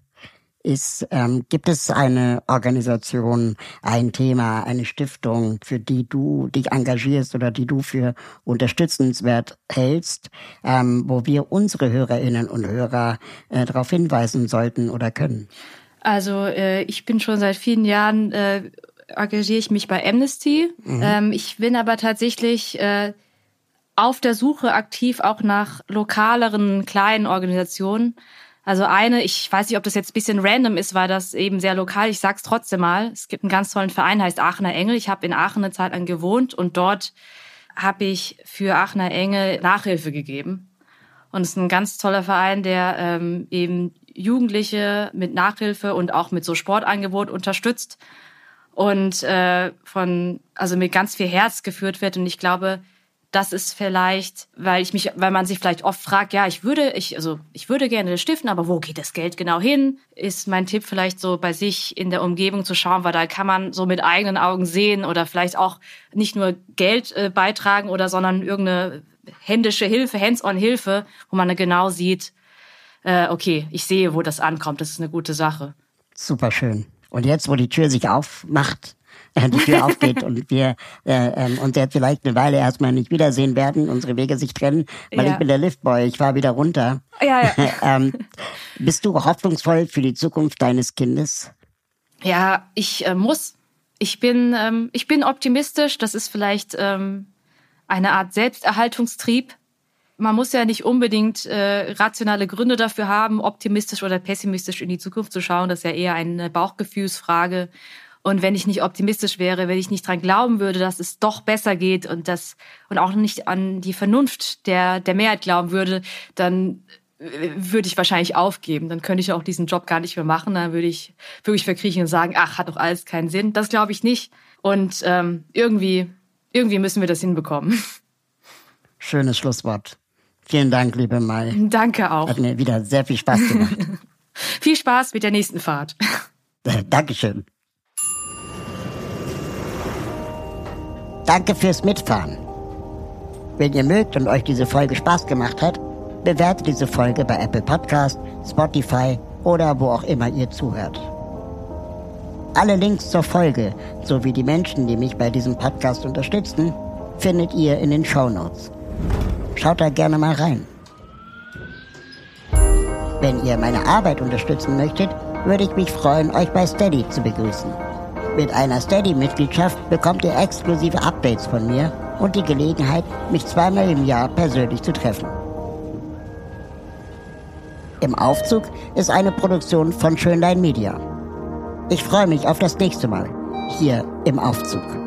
ist, ähm, gibt es eine Organisation, ein Thema, eine Stiftung, für die du dich engagierst oder die du für unterstützenswert hältst, ähm, wo wir unsere Hörerinnen und Hörer äh, darauf hinweisen sollten oder können? Also äh, ich bin schon seit vielen Jahren, äh, engagiere ich mich bei Amnesty. Ähm, ich bin aber tatsächlich äh, auf der Suche aktiv auch nach lokaleren kleinen Organisationen. Also eine, ich weiß nicht, ob das jetzt ein bisschen random ist, weil das eben sehr lokal, ich sag's trotzdem mal. Es gibt einen ganz tollen Verein, heißt Aachener Engel. Ich habe in Aachen eine Zeit lang gewohnt und dort habe ich für Aachener Engel Nachhilfe gegeben. Und es ist ein ganz toller Verein, der ähm, eben Jugendliche mit Nachhilfe und auch mit so Sportangebot unterstützt und äh, von also mit ganz viel Herz geführt wird. Und ich glaube, das ist vielleicht, weil ich mich, weil man sich vielleicht oft fragt, ja, ich würde, ich, also ich würde gerne stiften, aber wo geht das Geld genau hin? Ist mein Tipp vielleicht so bei sich in der Umgebung zu schauen, weil da kann man so mit eigenen Augen sehen oder vielleicht auch nicht nur Geld äh, beitragen oder sondern irgendeine händische Hilfe, Hands-on-Hilfe, wo man genau sieht, äh, okay, ich sehe, wo das ankommt. Das ist eine gute Sache. Super schön. Und jetzt, wo die Tür sich aufmacht, äh, die Tür aufgeht und wir äh, ähm, uns jetzt vielleicht eine Weile erstmal nicht wiedersehen werden, unsere Wege sich trennen, weil Ja. ich bin der Liftboy, ich fahr wieder runter. Ja, ja. *laughs* ähm, bist du hoffnungsvoll für die Zukunft deines Kindes? Ja, ich äh, muss. Ich bin, ähm, ich bin optimistisch. Das ist vielleicht ähm, eine Art Selbsterhaltungstrieb. Man muss ja nicht unbedingt äh, rationale Gründe dafür haben, optimistisch oder pessimistisch in die Zukunft zu schauen. Das ist ja eher eine Bauchgefühlsfrage. Und wenn ich nicht optimistisch wäre, wenn ich nicht dran glauben würde, dass es doch besser geht und das und auch nicht an die Vernunft der der Mehrheit glauben würde, dann äh, würde ich wahrscheinlich aufgeben. Dann könnte ich auch diesen Job gar nicht mehr machen. Dann würde ich wirklich verkriechen und sagen, ach, hat doch alles keinen Sinn. Das glaube ich nicht. Und ähm, irgendwie, irgendwie müssen wir das hinbekommen. Schönes Schlusswort. Vielen Dank, liebe Mai. Danke auch. Hat mir wieder sehr viel Spaß gemacht. *laughs* Viel Spaß mit der nächsten Fahrt. Äh, Dankeschön. Danke fürs Mitfahren. Wenn ihr mögt und euch diese Folge Spaß gemacht hat, bewertet diese Folge bei Apple Podcast, Spotify oder wo auch immer ihr zuhört. Alle Links zur Folge sowie die Menschen, die mich bei diesem Podcast unterstützen, findet ihr in den Show Notes. Schaut da gerne mal rein. Wenn ihr meine Arbeit unterstützen möchtet, würde ich mich freuen, euch bei Steady zu begrüßen. Mit einer Steady-Mitgliedschaft bekommt ihr exklusive Updates von mir und die Gelegenheit, mich zweimal im Jahr persönlich zu treffen. Im Aufzug ist eine Produktion von Schönlein Media. Ich freue mich auf das nächste Mal hier im Aufzug.